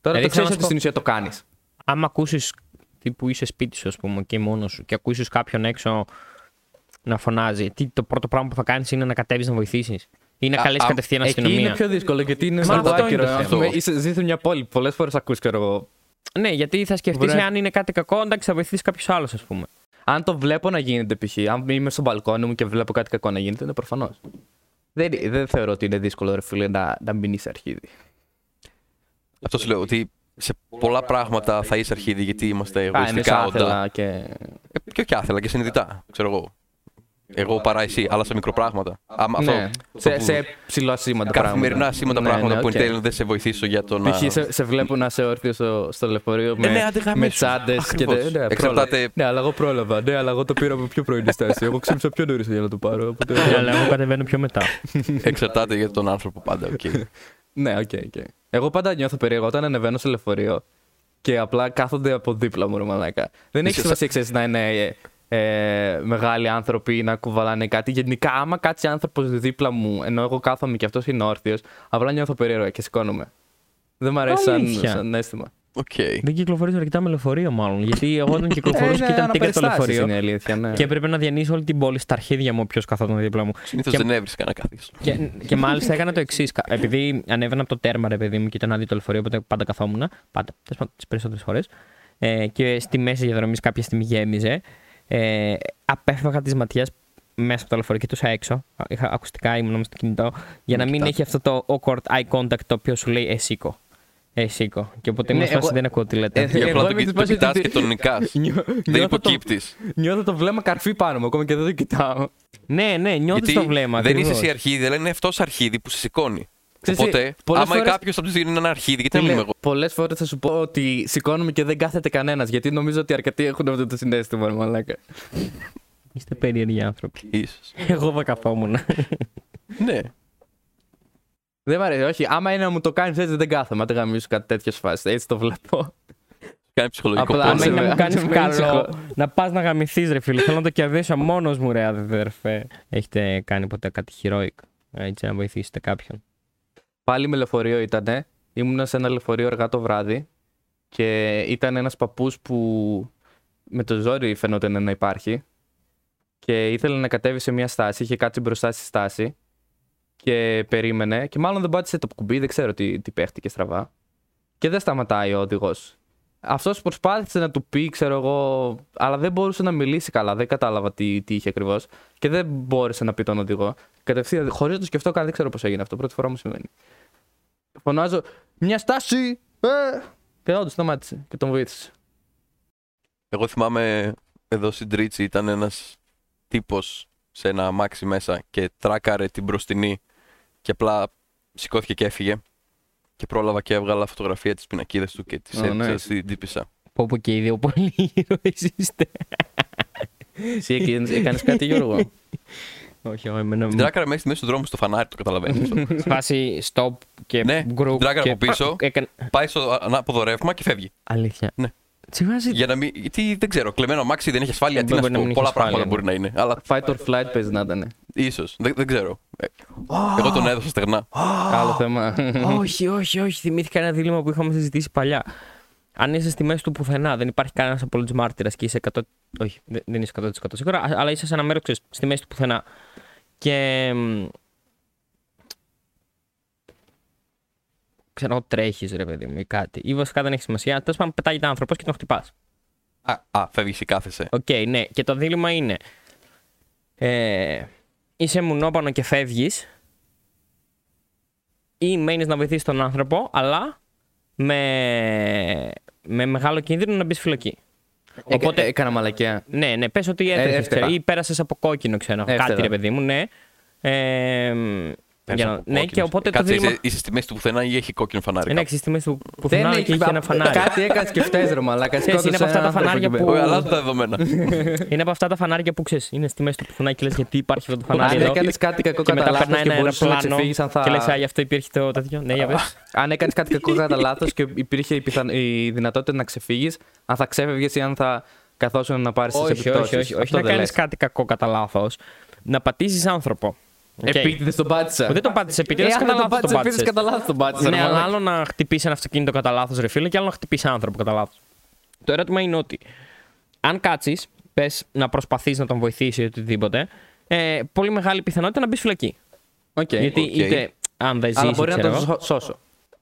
Τώρα Δηλαδή, το θέλω ξέρει να σου ότι πω- στην ουσία το κάνεις. άμα ακούσεις που είσαι σπίτι σου, ας πούμε, και μόνος σου, και ακούσεις κάποιον έξω να φωνάζει, τι το πρώτο πράγμα που θα κάνεις είναι να κατέβεις να βοηθήσεις. Ή να Α, καλέσεις α, κατευθείαν Εκεί αστυνομία. είναι πιο δύσκολο γιατί είναι Μα σαν το αυτό είναι άκυρο. το Ας θέμα. πούμε, είσαι- Ζεις σε μια πόλη. Πολλές φορές ακούς, ξέρω εγώ. Ναι, γιατί θα σκεφτείς Μπορεί να- αν είναι κάτι κακό, εντάξει, θα βοηθήσει κάποιος άλλος, ας πούμε. Αν το βλέπω να γίνεται π.χ., αν είμαι στο μπαλκόνι μου και βλέπω κάτι κακό να γίνεται, είναι προφανώς. Δεν, δεν θεωρώ ότι είναι δύσκολο, ρε φίλε, να, να μην είσαι αρχίδι. Αυτό σου λέω ότι σε πολλά πράγματα θα είσαι αρχίδι γιατί είμαστε Α, είναι εγωιστικά όντα. άθελα και. Ε, και όχι άθελα και συνειδητά, ξέρω εγώ. Εγώ παρά εσύ, αλλά σε μικροπράγματα. Άμα αυτό, ναι, αυτό σε, που- σε ψηλό σήμαντα καθημερινά σήμαντα Ναι, πράγματα ναι, που οκ. εν τέλει δεν σε βοηθήσω για το να. Π.χ. σε, σε βλέπω να σε όρθιο στο, στο λεωφορείο με, ναι, άντε γαμίσου. με τσάντες και Ακριβώς. τε- ναι, Εξαρτάται- πρόλαβα. Ναι, αλλά εγώ πρόλαβα. Ναι, αλλά εγώ το πήρα από πιο πρωινή στάση. Εγώ ξύπνησα πιο νωρίς για να το πάρω. Οπότε... Ναι, αλλά εγώ κατεβαίνω πιο μετά. Εξαρτάται για τον άνθρωπο πάντα. οκ. ναι, οκ, οκ. Εγώ πάντα νιώθω περίεργο όταν ανεβαίνω σε λεωφορείο και απλά κάθονται από δίπλα μου, ρε μαλάκα. Δεν έχει Είσαι σημασία, ξέρεις, να είναι ε, ε, μεγάλοι άνθρωποι ή να κουβαλάνε κάτι. Γενικά, άμα κάτσει άνθρωπος δίπλα μου, ενώ εγώ κάθομαι και αυτός είναι όρθιος, απλά νιώθω περίεργο και σηκώνομαι. Δεν μ' αρέσει σαν, Αλήθεια. σαν αίσθημα. Οκ. Δεν κυκλοφορείς αρκετά με λεωφορείο, μάλλον. Γιατί εγώ όταν κυκλοφορούσα και ήταν τίγκα το αναπεριστάσεις λεωφορείο. είναι η αλήθεια, ναι. Και έπρεπε να διανύσω όλη την πόλη στα αρχίδια μου όποιος καθόταν δίπλα μου. Συνήθως Και- δεν έβρισκα να καθίσω. Και, και μάλιστα έκανα το εξής. Επειδή ανέβαινα από το τέρμα, ρε παιδί μου, και ήταν άδειο το λεωφορείο, οπότε πάντα καθόμουν. Πάντα, τις περισσότερες φορές. Ε, και στη μέση διαδρομής κάποια στιγμή γέμιζε. Ε, απέφευγα της ματιάς μέσα από το λεωφορείο, κοιτούσα έξω. Είχα ακουστικά, ήμουν όμως στο κινητό. Για να μην κοιτάς. έχει αυτό το awkward eye contact το οποίο σου λέει Εσήκω. Εσήκω. Και οπότε ήμουν Ναι, σε φάση εγώ- δεν ακούω τι λέτε. Ε, Ή εγώ απλά είμαι τον της το φάσης κοιτάς ότι- και τον νικάς. Νιώ- Δεν νιώθω το- υποκύπτεις. Νιώθω το βλέμμα καρφί πάνω μου, ακόμα και δεν το κοιτάω. ναι, ναι, νιώθεις το βλέμμα. δεν είσαι ακριβώς. εσύ αρχίδι, αλλά είναι αυτός αρχίδι που σε σηκώνει. Ξέρεις, Οπότε, πολλές άμα φορές- κάποιος από τους δύο είναι ένα αρχίδι, γιατί να μην είμαι εγώ; Πολλές φορές θα σου πω ότι σηκώνομαι και δεν κάθεται κανένας. Γιατί νομίζω ότι αρκετοί έχουν αυτό το συνέστημα, ρε μαλάκα. Είστε περίεργοι άνθρωποι. Ίσως. Εγώ θα καθόμουν. Ναι. Δεν μ' αρέσει, όχι. Άμα είναι να μου το κάνεις έτσι, δεν κάθομαι. Αν δεν γαμίσω κάτι τέτοιο φάση. Έτσι το βλέπω. Κάνει ψυχολογικό Απλά Άμα άσε είναι πόλεμο. να μου με, άσε κάνεις με ήσυχο. καλό, να πας να γαμηθείς, ρε φίλε. Θέλω να το κερδίσω μόνος μου, ρε αδερφέ. Έχετε κάνει ποτέ κάτι heroic, έτσι να βοηθήσετε κάποιον; Πάλι με λεωφορείο ήταν. Ήμουν σε ένα λεωφορείο αργά το βράδυ και ήταν ένας παππούς που με το ζόρι φαινόταν να υπάρχει. και ήθελε να κατέβει σε μια στάση, είχε κάτσει μπροστά στη στάση και περίμενε και μάλλον δεν πάτησε το κουμπί, δεν ξέρω τι, τι παίχτηκε στραβά. Και δεν σταματάει ο οδηγός. Αυτός προσπάθησε να του πει, ξέρω εγώ, αλλά δεν μπορούσε να μιλήσει καλά. Δεν κατάλαβα τι, τι είχε ακριβώς. Και δεν μπόρεσε να πει τον οδηγό. Κατευθείαν, χωρίς να το σκεφτώ καν, δεν ξέρω πώς έγινε αυτό. Πρώτη φορά μου συμβαίνει. Φωνάζω, Μια στάση! Ε! Και όντως σταμάτησε και τον βοήθησε. Εγώ θυμάμαι εδώ στην Τρίτσι ήταν ένας τύπος σε ένα αμάξι μέσα και τράκαρε την μπροστινή και απλά σηκώθηκε και έφυγε. Και πρόλαβα και έβγαλα φωτογραφία της πινακίδας του και της Ω, έδειξα nice. στην τύπησα. Πω πω και οι δύο πολύ ήρωες είστε. Εσύ έκανες κάτι, Γιώργο; Όχι, εγώ εμένα Την μου τράκαρα μέχρι στη μέση του δρόμου στο φανάρι, το καταλαβαίνεις αυτό. φάση stop και Ναι, group. την τράκαρα και από πίσω. Έκανε... Πάει στο ανάποδο ρεύμα και φεύγει. Αλήθεια. Ναι. Τι βάζει. Για να μην. Γιατί δεν ξέρω, κλεμμένο αμάξι δεν έχει ασφάλεια. Τι Μπορεί να να σου μην πω. έχει Πολλά ασφάλεια, πράγματα μπορεί να είναι. Αλλά Fight or flight παίζει να ήταν. ίσως. Δεν, δεν ξέρω. Ε, Εγώ τον έδωσα στερνά. Άλλο θέμα. όχι, όχι, όχι. Θυμήθηκα ένα δίλημα που είχαμε συζητήσει παλιά. Αν είσαι στη μέση του πουθενά, δεν υπάρχει κανένας απολύτω μάρτυρας και είσαι 100. Όχι, δεν δεν είσαι 100% σίγουρα, α- αλλά είσαι σε ένα μέρος στη μέση του πουθενά. Και. Ξέρω, τρέχεις ρε παιδί μου ή κάτι. Ή βασικά δεν έχει σημασία. Τέλος πάντων, πετάγεται άνθρωπο και τον χτυπάς. Α, α φεύγεις ή κάθεσαι. Οκ, ναι. Και το δίλημα είναι. Ε, είσαι μουνόπανο και φεύγεις. Ή μένεις να βοηθήσεις τον άνθρωπο, αλλά με, με μεγάλο κίνδυνο να μπεις φυλακή. Οπότε Οπότε- έκανα μαλακιά. Ναι, ναι, πες ότι έτρεχες εύθερα. ή πέρασες από κόκκινο, ξέρω. Εύθερα. Κάτι ρε παιδί μου, ναι. Ε, για να- από ναι, και κόκκινος. οπότε το Κάτσε, δίλημα. είσαι, είσαι στη μέση του πουθενά ή έχει κόκκινο φανάρι. Ναι, κάπου; ξέρεις, στη μέση του πουθενά και είχε ένα φανάρι. Κάτι έκανες και φταίει, ρε μαλάκα. Ξέρεις, είναι από αυτά τα φανάρια που- Όχι, αλλάζουν τα δεδομένα. Είναι από αυτά τα φανάρια που ξέρεις. Είναι στη μέση του πουθενά και λες γιατί υπάρχει αυτό το Αν φανάρι εδώ; έκανες κάτι κακό Και κατά μετά λάθος περνάει και ένα μπορούσε να αεροπλάνο ξεφύγεις αν και λες, α, θα. γι' αυτό υπήρχε το τέτοιο. Ναι, για πες. Αν έκανες κάτι κακό κατά λάθος και υπήρχε η, πιθαν... η δυνατότητα να ξεφύγεις, αν θα ξέφευγες ή αν θα καθόσουν να πάρεις τις όχι, επιπτώσεις. όχι, όχι, όχι. Να κάνεις κάτι κακό κατά λάθος. Να πατήσεις άνθρωπο. Οκ. Επίτηδες τον πάτησα. Δεν τον πάτησες επίτηδε, Ε, αν κατά δεν τον λάθος τον πάτησες, επίτηδες πάτησες. κατά λάθος τον πάτησες. Ναι, ρε αλλά μαλάκα. άλλο να χτυπήσεις ένα αυτοκίνητο κατά λάθος, ρε φίλε, και άλλο να χτυπήσεις άνθρωπο κατά λάθος. Το ερώτημα είναι ότι αν κάτσεις, πες να προσπαθείς να τον βοηθήσεις ή οτιδήποτε, ε, πολύ μεγάλη πιθανότητα να μπεις φυλακή. Οκ. Γιατί οκ. είτε αν δεν Αλλά ζήσει, μπορεί να ξέρω τον εγώ, σω- σώσω.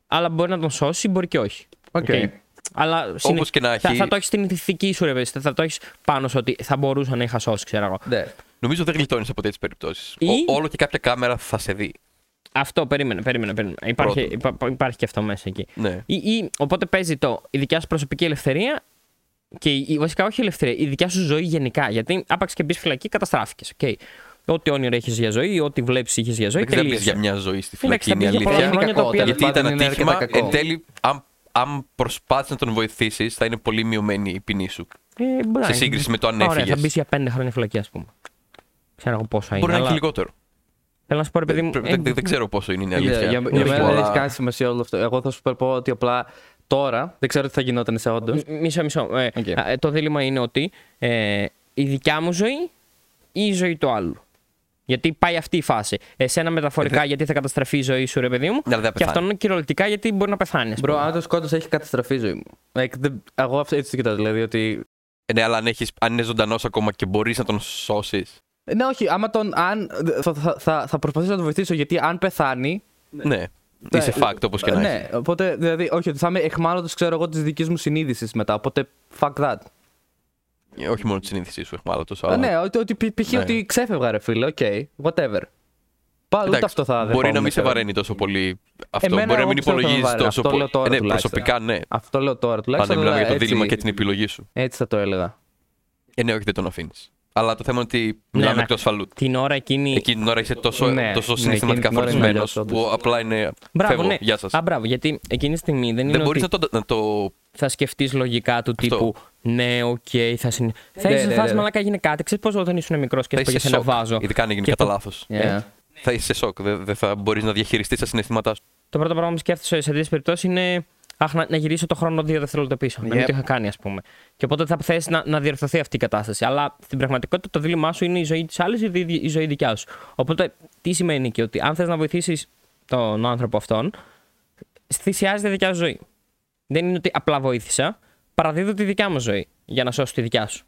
αλλά μπορεί να τον σώσεις, μπορεί και όχι. Οκ. Οκ. Αλλά συνε- και να θα, έχει- θα το έχεις στην ηθική σου, ρε παιδί. Θα το έχεις πάνω σου ότι θα μπορούσα να είχα σώσει, ξέρω εγώ. Ναι. Νομίζω δεν γλιτώνεις από τέτοιες περιπτώσεις. Ή- Όλο και κάποια κάμερα θα σε δει. Αυτό περίμενε, περίμενε. περίμενε. Υπάρχει, Πρώτον. υπά- υπάρχει και αυτό μέσα εκεί. Ναι. Ή, ή, οπότε παίζει το η δικιά σου προσωπική ελευθερία και η, η- βασικά όχι η ελευθερία, η δικιά σου ζωή γενικά. Γιατί άπαξ και μπεις φυλακή, καταστράφηκες. Okay. Ό,τι όνειρο έχεις για ζωή, ό,τι βλέπεις είχες για ζωή. Δεν ξέρω τελείωσε. για μια ζωή στη Εντάξει, φυλακή. θα Είναι μπεις για πολλά αλήθεια. χρόνια τα οποία- Γιατί Τέλος ήταν πάντων, είναι ατύχημα. αρκετά κακό. Εν τέλει, αν, αν προσπάθησε να τον βοηθήσεις, θα είναι πολύ μειωμένη η ποινή σου. Ε, μπορεί Σε να- σύγκριση με το αν Ωραία, έφυγες. θα μπεις για πέντε χρόνια φυλακή, ας πούμε. Ξέρω εγώ πόσο είναι. Μπορεί να είναι αλλά και λιγότερο. Θέλω να σου πω, ρε παιδί μου. Πρέπει- ε, δεν, δεν ξέρω πόσο είναι η Για, αλήθεια. για, για Είναι μένα δεν πολλά- έχει κάνει σημασία όλο αυτό. Εγώ θα σου πω ότι απλά τώρα δεν ξέρω τι θα γινόταν σε όντως. μ- Μισό, μισό. Ε, Οκ. α, ε, το δίλημα είναι ότι ε, η δικιά μου ζωή ή η ζωή του άλλου. Γιατί πάει αυτή η φάση. Εσένα μεταφορικά γιατί θα καταστραφεί η ζωή σου, ρε παιδί μου. Ναι, αλλά δεν θα και πεθάνει. αυτόν κυριολεκτικά γιατί μπορεί να πεθάνεις. ας Bro, πούμε. αν τον σκοτώσω έχει καταστραφεί η ζωή μου. Like, δεν- εγώ αυτό έτσι το κοιτάω. Δηλαδή ότι. Ε, Ναι, αλλά αν, έχεις, αν είναι ζωντανός ακόμα και μπορείς να τον σώσεις. Ναι, όχι, άμα τον. Αν, θα, θα, θα, θα προσπαθήσω να τον βοηθήσω γιατί αν πεθάνει. Ναι. Είσαι fact όπως και να ναι, έχει. οπότε δηλαδή, όχι, ότι θα είμαι αιχμάλωτος, ξέρω εγώ, της δικής μου συνείδησης μετά. Οπότε fuck that. Ε, Όχι μόνο της συνείδησής σου, αιχμάλωτος. Α, Ναι, ότι, ότι π- π.χ. Ναι. ότι ξέφευγα, ρε φίλε, οκ, whatever. Πάλι ούτε αυτό θα Μπορεί να δεχόμουν, μην σε ξέρω. βαραίνει τόσο πολύ αυτό. Εμένα μπορεί να εγώ μην πιστεύω θα με υπολογίζεις βαραίνει. τόσο Αυτό πολύ. λέω τώρα Ε, ναι, τουλάχιστον. προσωπικά ναι. Αυτό λέω τώρα Αν τουλάχιστον. δεν μιλάμε για το έτσι- δίλημμα και την επιλογή σου. Έτσι θα το έλεγα. Ε, ναι, όχι, δεν τον αφήνεις. Αλλά το θέμα είναι ότι Ναι, μιλάμε ναι. εκ του ασφαλούς. Την ώρα εκείνη. Εκείνη την ώρα είσαι τόσο, Ναι, τόσο ναι, συναισθηματικά εκείνη την ώρα είναι φορτισμένο αλλιώς, όντως. που απλά είναι. Μπράβο, Φεύγω, ναι. γεια σας. Α, μπράβο, γιατί εκείνη τη στιγμή δεν είναι Δεν μπορείς ότι να το. Να το... θα σκεφτείς λογικά του Αυτό. τύπου Ναι, οκ, θα συν. Θα Ναι, είσαι σε ναι, φάση ναι. μαλάκα γίνει κάτι. Ξέρεις πώς όταν ήσουν μικρός και Θα έσπαγες είσαι ένα σοκ. βάζο. Ειδικά αν έγινε Και κατά το- λάθος. Yeah. Θα είσαι σοκ. Δεν δεν θα μπορείς να διαχειριστείς τα συναισθήματά σου. Το πρώτο πράγμα που σκέφτεσαι σε τέτοιες περιπτώσεις είναι αχ, να, να γυρίσω το χρόνο δύο δευτερόλεπτα πίσω. Να μην Yep. το είχα κάνει, ας πούμε. Και οπότε θα θες να, να διορθωθεί αυτή η κατάσταση. Αλλά στην πραγματικότητα το δίλημά σου είναι η ζωή της άλλης ή η- η ζωή δικιά σου. Οπότε τι σημαίνει και ότι αν θες να βοηθήσεις τον άνθρωπο αυτόν, θυσιάζει τη δικιά σου ζωή. Δεν είναι ότι απλά βοήθησα, παραδίδω τη δικιά μου ζωή για να σώσω τη δικιά σου.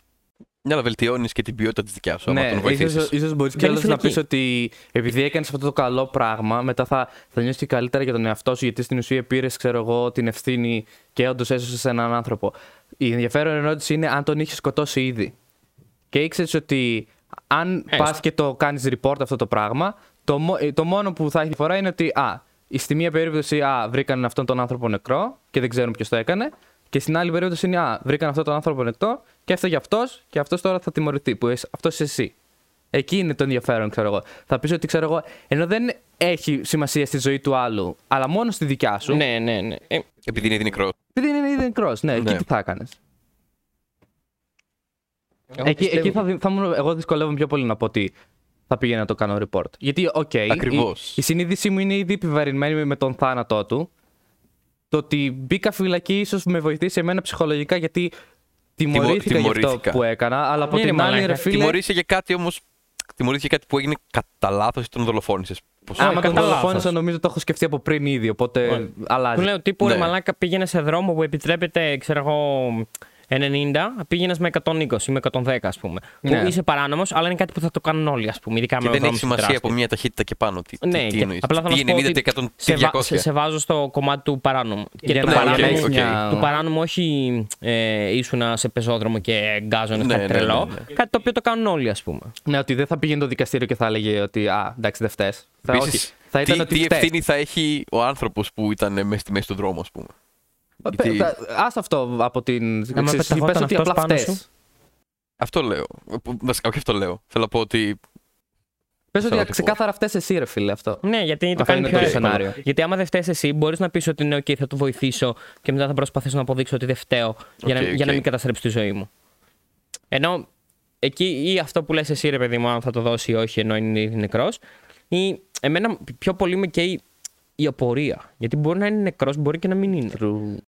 Ναι, αλλά βελτιώνεις και την ποιότητα της δικιάς σου. άμα Ναι, τον βοηθήσεις. ίσως, ίσως μπορείς Μπαίνει κιόλας να φυλακή. πεις ότι επειδή έκανες αυτό το καλό πράγμα, μετά θα, θα νιώσεις και καλύτερα για τον εαυτό σου, γιατί στην ουσία πήρες, ξέρω εγώ, την ευθύνη και όντως έσωσες έναν άνθρωπο. Η ενδιαφέρον ερώτηση είναι αν τον είχες σκοτώσει ήδη. Και ήξερες ότι αν Έστω. πας και το κάνεις report αυτό το πράγμα, το, μο- ε, το μόνο που θα έχει διαφορά είναι ότι α, στη μία περίπτωση α, βρήκαν αυτόν τον άνθρωπο νεκρό και δεν ξέρουν ποιος το έκανε. Και στην άλλη περίπτωση είναι α, βρήκαν αυτόν τον άνθρωπο νεκρό και έφταγε αυτός και αυτός τώρα θα τιμωρηθεί. Που αυτός είσαι εσύ. Εκεί είναι το ενδιαφέρον, ξέρω εγώ. Θα πεις ότι ξέρω εγώ, ενώ δεν έχει σημασία στη ζωή του άλλου, αλλά μόνο στη δικιά σου. Ναι, ναι, ναι. Ε, Επειδή είναι ήδη νεκρός. Επειδή είναι ήδη νεκρός. Ναι, εκεί Ναι. τι θα έκανες. εγώ Εκεί, πιστεύω- εκεί θα, δι- θα ήμουν- εγώ δυσκολεύομαι πιο πολύ να πω ότι θα πήγαινα να το κάνω report. Γιατί, οκ, η, Ακριβώς. η συνείδησή μου είναι ήδη επιβαρυνμένη με τον θάνατό του. Το ότι μπήκα φυλακή ίσως με βοηθήσει εμένα ψυχολογικά γιατί τιμωρήθηκα για αυτό τιμωρήθηκα. που έκανα. Αλλά από Ναι, ρε την άλλη, μαλάκα. ρε φίλε. Τιμωρήσε για κάτι όμως. Τιμωρήθηκε για κάτι που έγινε κατά λάθος ή τον δολοφόνησες. Άμα τον κατά λάθος. δολοφόνησα, νομίζω το έχω σκεφτεί από πριν ήδη. Οπότε Ωραία. αλλάζει. Του λέω τύπου ρε Ναι. μαλάκα πήγαινε σε δρόμο που επιτρέπεται, ξέρω εγώ, 90, πήγαινες με 120 ή με 110, ας πούμε. Ναι. Που είσαι παράνομος, αλλά είναι κάτι που θα το κάνουν όλοι, ας πούμε. Ειδικά Και με δεν έχει δρόμους σημασία τεράστιους. από μια ταχύτητα και πάνω. Τι, Ναι, τι, τι και εννοείς. απλά θα Τι να σου πω 90 ότι ή 100 σε, τι βα- 200. σε, σε βάζω στο κομμάτι του παράνομου. Και Για του να παράνομου, οκ, έχεις οκ. μια- του παράνομου όχι ε, ήσουνα σε πεζόδρομο και γκάζονες Ναι, κάτι ναι, τρελό. ναι, ναι. Κάτι το οποίο το κάνουν όλοι, ας πούμε. Ναι, ότι δεν θα πήγαινε το δικαστήριο και θα έλεγε ότι Α, εντάξει, δεν φταίει. Θα, Επίσης, όχι, θα ήταν τι, ότι τι φταίς. ευθύνη θα έχει ο άνθρωπος που ήταν μέσα στη μέση του δρόμου, ας πούμε. Πε- γιατί- τα- Ας αυτό από την. Άμα Ξέρεις, πεταγόταν πες ότι αυτός απλά πάνω φταίς. σου. Αυτό λέω. Που- Βασικά, όχι αυτό λέω. Θέλω να πω ότι. Πες Θέλω να ότι το ξεκάθαρα φταίς εσύ, ρε φίλε, αυτό. Ναι, γιατί το Αυτό κάνει είναι πιο το εύκολο. σενάριο. Γιατί άμα δεν φταίει εσύ, μπορείς να πεις ότι ναι, OK, θα τον βοηθήσω και μετά θα προσπαθήσω να αποδείξω ότι δεν φταίω για, να, Οκ, για να οκ. μην καταστρέψει τη ζωή μου. Ενώ εκεί ή αυτό που λες εσύ, ρε παιδί μου, αν θα το δώσει ή όχι, ενώ είναι ήδη νεκρός, ή εμένα πιο πολύ με καίει η απορία. Γιατί μπορεί να είναι νεκρός, μπορεί και να μην είναι.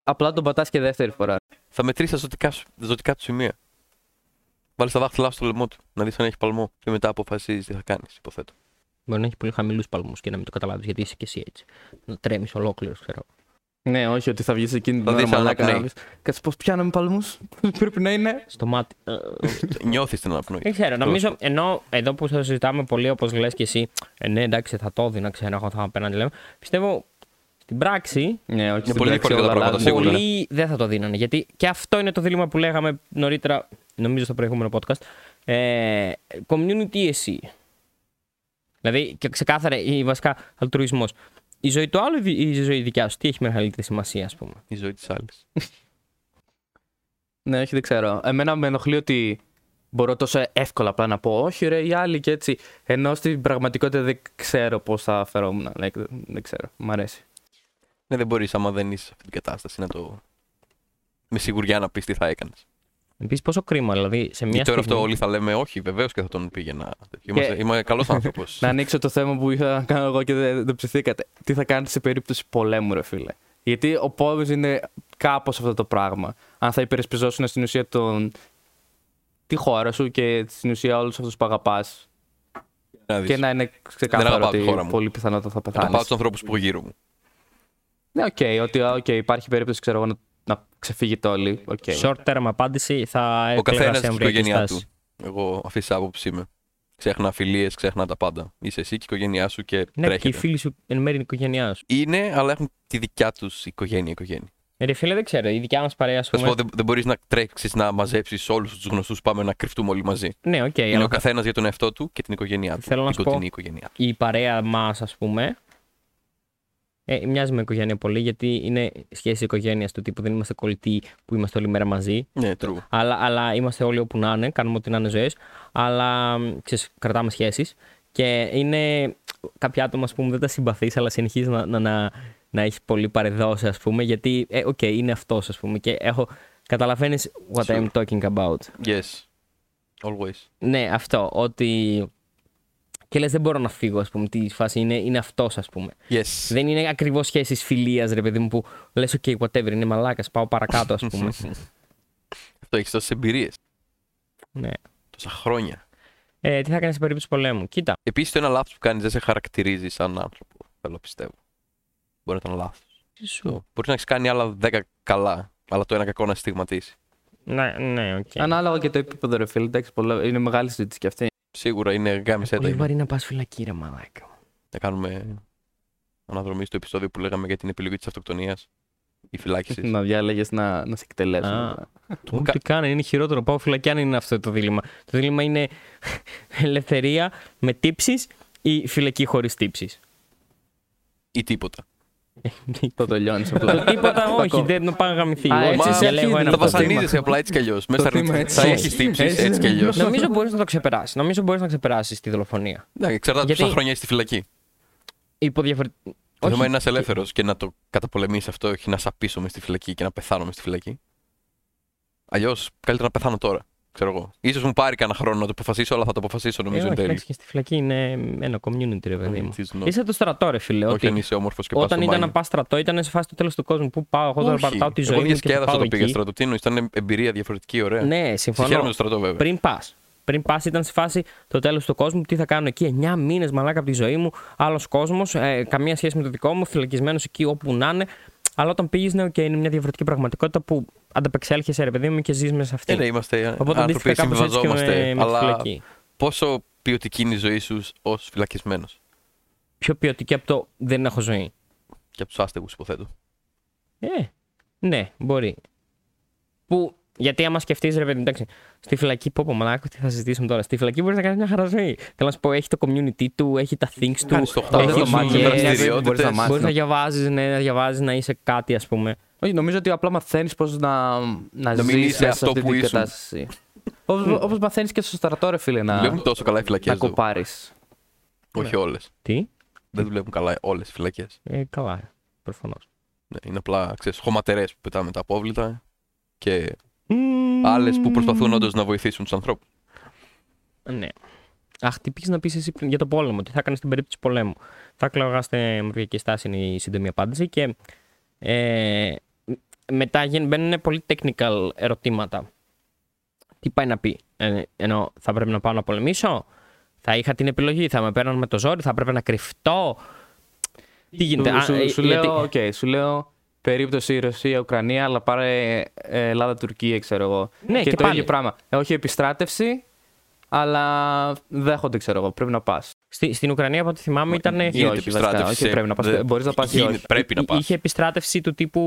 Απλά τον πατάς και δεύτερη φορά. Θα μετρήσεις τα ζωτικά, σου- τα ζωτικά του σημεία. Βάλεις τα δάχτυλά σου στο λαιμό του, να δεις αν έχει παλμό. Και μετά αποφασίζεις τι θα κάνεις, υποθέτω. Μπορεί να έχει πολύ χαμηλούς παλμούς και να μην το καταλάβεις γιατί είσαι και εσύ έτσι. Να τρέμεις ολόκληρος, ξέρω. Ναι, όχι, ότι θα βγεις εκείνη Θα την ώρα δεις αν μαλάκα. αναπνέει. να πεις, Κάτσε πώς πιάναμε παλμούς; Πρέπει να είναι. Στο μάτι. Ε, Νιώθεις την αναπνοή. Δεν ξέρω, νομίζω ενώ εδώ που το συζητάμε πολύ όπως λες και εσύ, ε, ναι, εντάξει, θα το έδινα, ξέρω εγώ, θα απέναντι λέμε. Πιστεύω στην πράξη Ναι, όχι. στην πολύ πράξη διαφορετικά τα όλα πράγματα, αλλάζουν. σίγουρα. πολλοί δεν θα το δίνανε. Γιατί και αυτό είναι το δίλημα που λέγαμε νωρίτερα, νομίζω στο προηγούμενο podcast. Ε, community εσύ. Δηλαδή, και ξεκάθαρα, ή βασικά αλτρουισμός. Η ζωή του άλλου ή η ζωή δικιά σου, τι έχει μεγαλύτερη σημασία, ας πούμε; Η ζωή της άλλης. Ναι, όχι, δεν ξέρω. Εμένα με ενοχλεί ότι μπορώ τόσο εύκολα απλά να πω όχι ρε οι άλλοι και έτσι. Ενώ στην πραγματικότητα δεν ξέρω πώς θα φερόμουν. Like, δεν, δεν ξέρω. Μ' αρέσει. Ναι, δεν μπορείς άμα δεν είσαι σε αυτή την κατάσταση να το. Με σιγουριά να πεις τι θα έκανες. Επίσης, πόσο κρίμα, δηλαδή, σε μια Γιατί τώρα στιγμή... αυτό όλοι θα λέμε όχι, βεβαίως και θα τον πήγαινα. Είμαστε, Είμαι καλός άνθρωπος. Να ανοίξω το θέμα που είχα να κάνω εγώ και δεν, δεν ψηθήκατε. Τι θα κάνετε σε περίπτωση πολέμου, ρε φίλε; Γιατί ο πόλεμος είναι κάπως αυτό το πράγμα. Αν θα υπερασπιζόσουν στην ουσία τον... τη χώρα σου και στην ουσία όλους αυτούς που αγαπάς. Και να είναι ξεκάθαρο αγαπάω τη ότι χώρα μου. πολύ πιθανότατα θα να πεθάνεις. πάω τους ανθρώπους που γύρω μου. Ναι, οκ, ότι οκ, υπάρχει περίπτωση ξέρω εγώ, να, να ξεφύγετε όλοι. OK. Short term απάντηση θα Ο έκλαιγα καθένας σε στην εμβρυακή οικογένειά στάση. του. Εγώ αυτή τη άποψη είμαι. Ξέχνα φιλίες, ξέχνα τα πάντα. Είσαι εσύ και η οικογένειά σου και Ναι, και οι τρέχετε. φίλοι σου εν μέρει είναι η οικογένειά σου. Είναι, αλλά έχουν τη δικιά τους οικογένεια. οικογένεια. Ε, Ρε φίλε, δεν ξέρω. Η δικιά μας παρέα, ας Θα σου πούμε. πω, δεν, δεν μπορείς να τρέξεις να μαζέψεις όλους τους γνωστούς. Πάμε να κρυφτούμε όλοι μαζί. Ναι, οκ, Είναι αλλά ο καθένας για τον εαυτό του και την οικογένειά του. Θέλω να η σου κοντινή πω- οικογένειά του. η παρέα μας, ας πούμε. Ε, μοιάζει με οικογένεια πολύ γιατί είναι σχέση οικογένειας του τύπου δεν είμαστε κολλητοί που είμαστε όλη μέρα μαζί. Ναι, true. Αλλά, αλλά είμαστε όλοι όπου να είναι, κάνουμε ό,τι να είναι ζωές. Αλλά ξέρεις, κρατάμε σχέσεις. Και είναι κάποια άτομα ας πούμε, δεν τα συμπαθείς, αλλά συνεχίζεις να, να, να, να έχεις πολύ πάρε δώσε, ας πούμε. Γιατί, ε, οκ, είναι αυτός, ας πούμε. Και έχω. Καταλαβαίνεις what Sure. I'm talking about. Yes. Always. Ναι, αυτό. Ότι. Και λες, δεν μπορώ να φύγω, ας πούμε. Τι φάση είναι, είναι αυτός, ας πούμε. Yes. Δεν είναι ακριβώς σχέσεις φιλίας, ρε παιδί μου, που λες, OK, whatever, είναι μαλάκας, πάω παρακάτω, ας πούμε. Αυτό έχεις τόσες εμπειρίες. ναι. Τόσα χρόνια. Ε, τι θα κάνεις σε περίπτωση πολέμου. Κοίτα. Επίσης, το ένα λάθος που κάνεις δεν σε χαρακτηρίζει σαν άνθρωπο. Θέλω να πιστεύω. Μπορεί να ήταν λάθος. Σου. Μπορεί να έχεις κάνει άλλα 10 καλά, αλλά το ένα κακό να σε στιγματίσει. Ναι, ναι, οκ. Ανάλογα και το επίπεδο, ρε φίλε. Εντάξει, πολλά... είναι μεγάλη συζήτηση και αυτή. Σίγουρα είναι γάμησέ τα. Πολύ είναι. βαρύ να πας φυλακή, ρε μαλάκα. Θα κάνουμε αναδρομή στο επεισόδιο που λέγαμε για την επιλογή της αυτοκτονίας. Η φυλάκιση. να διάλεγες να, να σε εκτελέσουν. Α. Ό,τι κάνει είναι χειρότερο. Πάω φυλακή αν είναι αυτό το δίλημμα. Το δίλημμα είναι ελευθερία με τύψεις ή φυλακή χωρίς τύψεις. Ή τίποτα. το τελειώνει Το απλά. τίποτα όχι, δεν το πάω να γαμηθεί. Α, Εγώ έτσι έτσι σε διαλέγω αρχίζει, ένα Θα από τα θύμα. βασανίζεσαι απλά έτσι κι αλλιώς. Το θύμα έτσι. Θα έχεις τύψεις Έτσι. έτσι κι αλλιώς. Νομίζω μπορείς να το ξεπεράσεις. Νομίζω μπορείς να ξεπεράσεις τη δολοφονία. Ναι, εξαρτάται Γιατί- πόσα χρόνια είσαι στη φυλακή. Υπό διαφορετικά. Το θέμα είναι να είσαι ελεύθερος και να το καταπολεμήσει αυτό, όχι να σαπίσω με στη φυλακή και να πεθάνω με στη φυλακή. Αλλιώς καλύτερα να πεθάνω τώρα. Ξέρω εγώ. σω μου πάρει κανένα χρόνο να το αποφασίσω, αλλά θα το αποφασίσω νομίζω εν τέλει. Ε, και στη φυλακή είναι ένα community, ρε παιδί μου. It's not- Είσαι το στρατό, ρε φίλε. Όχι ότι αν είσαι όμορφος και πας Όταν ήταν να πας στρατό, ήταν σε φάση το τέλος του κόσμου. Πού πάω, εγώ τώρα παρτάω τη ζωή Εγώ μου. Και θα διασκέδασα πάω το πήγα εκεί. στρατό. Τι εννοείς, ήταν εμπειρία διαφορετική, ωραία. Ναι, Συγχαίρομαι συμφωνώ. το στρατό βέβαια. Πριν πας. Πριν πας, ήταν σε φάση το τέλος του κόσμου. Τι θα κάνω εκεί, 9 μήνες μαλάκα από τη ζωή μου. Άλλος κόσμος, ε, καμία σχέση με το δικό μου, φυλακισμένος εκεί όπου να είναι. Αλλά όταν πήγες, ναι, και είναι μια διαφορετική πραγματικότητα που ανταπεξέλχεσαι, ρε παιδί μου, και ζεις μέσα σε αυτή. Ε, ναι, είμαστε Οπότε άνθρωποι, αντίστοιχα κάπως έτσι και με, συμβιβαζόμαστε. με τη Αλλά φυλακή. πόσο ποιοτική είναι η ζωή σου ως φυλακισμένος; Πιο ποιοτική από το δεν έχω ζωή. και από τους άστεγους, υποθέτω. Ε, ναι, μπορεί. Που, γιατί άμα σκεφτείς, ρε παιδί, εντάξει, στη φυλακή, πω πω, μαλάκο, τι θα συζητήσουμε τώρα. Στη φυλακή μπορείς να κάνεις μια χαρά ζωή. Θέλω να σου πω, έχει το community του, έχει τα things του. Κάνεις το έχει χτάπι, το σου, μάτι, δουλειές, μπορείς να δραστηριότητες. μάθεις. Μπορείς να διαβάζεις, ναι, να διαβάζεις, να είσαι κάτι, ας πούμε. Όχι, νομίζω ότι απλά μαθαίνεις πώς να, να, Να ζεις μην είσαι μέσα σε αυτό αυτή που την ήσουν. κατάσταση. Όπως μαθαίνεις και στο στρατό, ρε φίλε, να, Δουλεύουν τόσο καλά οι φυλακές. να κοπάρει. Όχι όλες. Τι, Δεν δουλεύουν καλά όλες οι φυλακές. ε, καλά, προφανώς. Ναι, είναι απλά ξέρεις, χωματερές που πετάμε τα απόβλητα και άλλες που προσπαθούν όντως να βοηθήσουν τους ανθρώπους. Ναι. Αχ, τι πήγε να πεις εσύ πριν για το πόλεμο, τι θα έκανε στην περίπτωση πολέμου. Θα έκλαιγα σε εμβρυακή στάση είναι η σύντομη απάντηση και ε, μετά γίν- μπαίνουν πολύ technical ερωτήματα. Τι πάει να πει, ε, ενώ θα πρέπει να πάω να πολεμήσω, θα είχα την επιλογή, θα με παίρναν με το ζόρι, θα έπρεπε να κρυφτώ; Τι γίνεται, Σου, Α, σου, ε, σου γιατί- λέω, οκ, σου λέω περίπτωση Ρωσία-Ουκρανία, αλλά πάρε ε, Ελλάδα-Τουρκία, ξέρω εγώ. Ναι, και το πάλι. ίδιο πράγμα. Ε, όχι επιστράτευση, αλλά δέχονται, ξέρω εγώ. Πρέπει να πας. Στη, στην Ουκρανία, από ό,τι θυμάμαι, ήταν. γίνεται όχι, βασικά, επιστράτευση. όχι, πρέπει να πας. Δεν- Μπορείς να πας ή γίνεται- όχι. Πρέπει να Εί- πας. Είχε επιστράτευση του τύπου.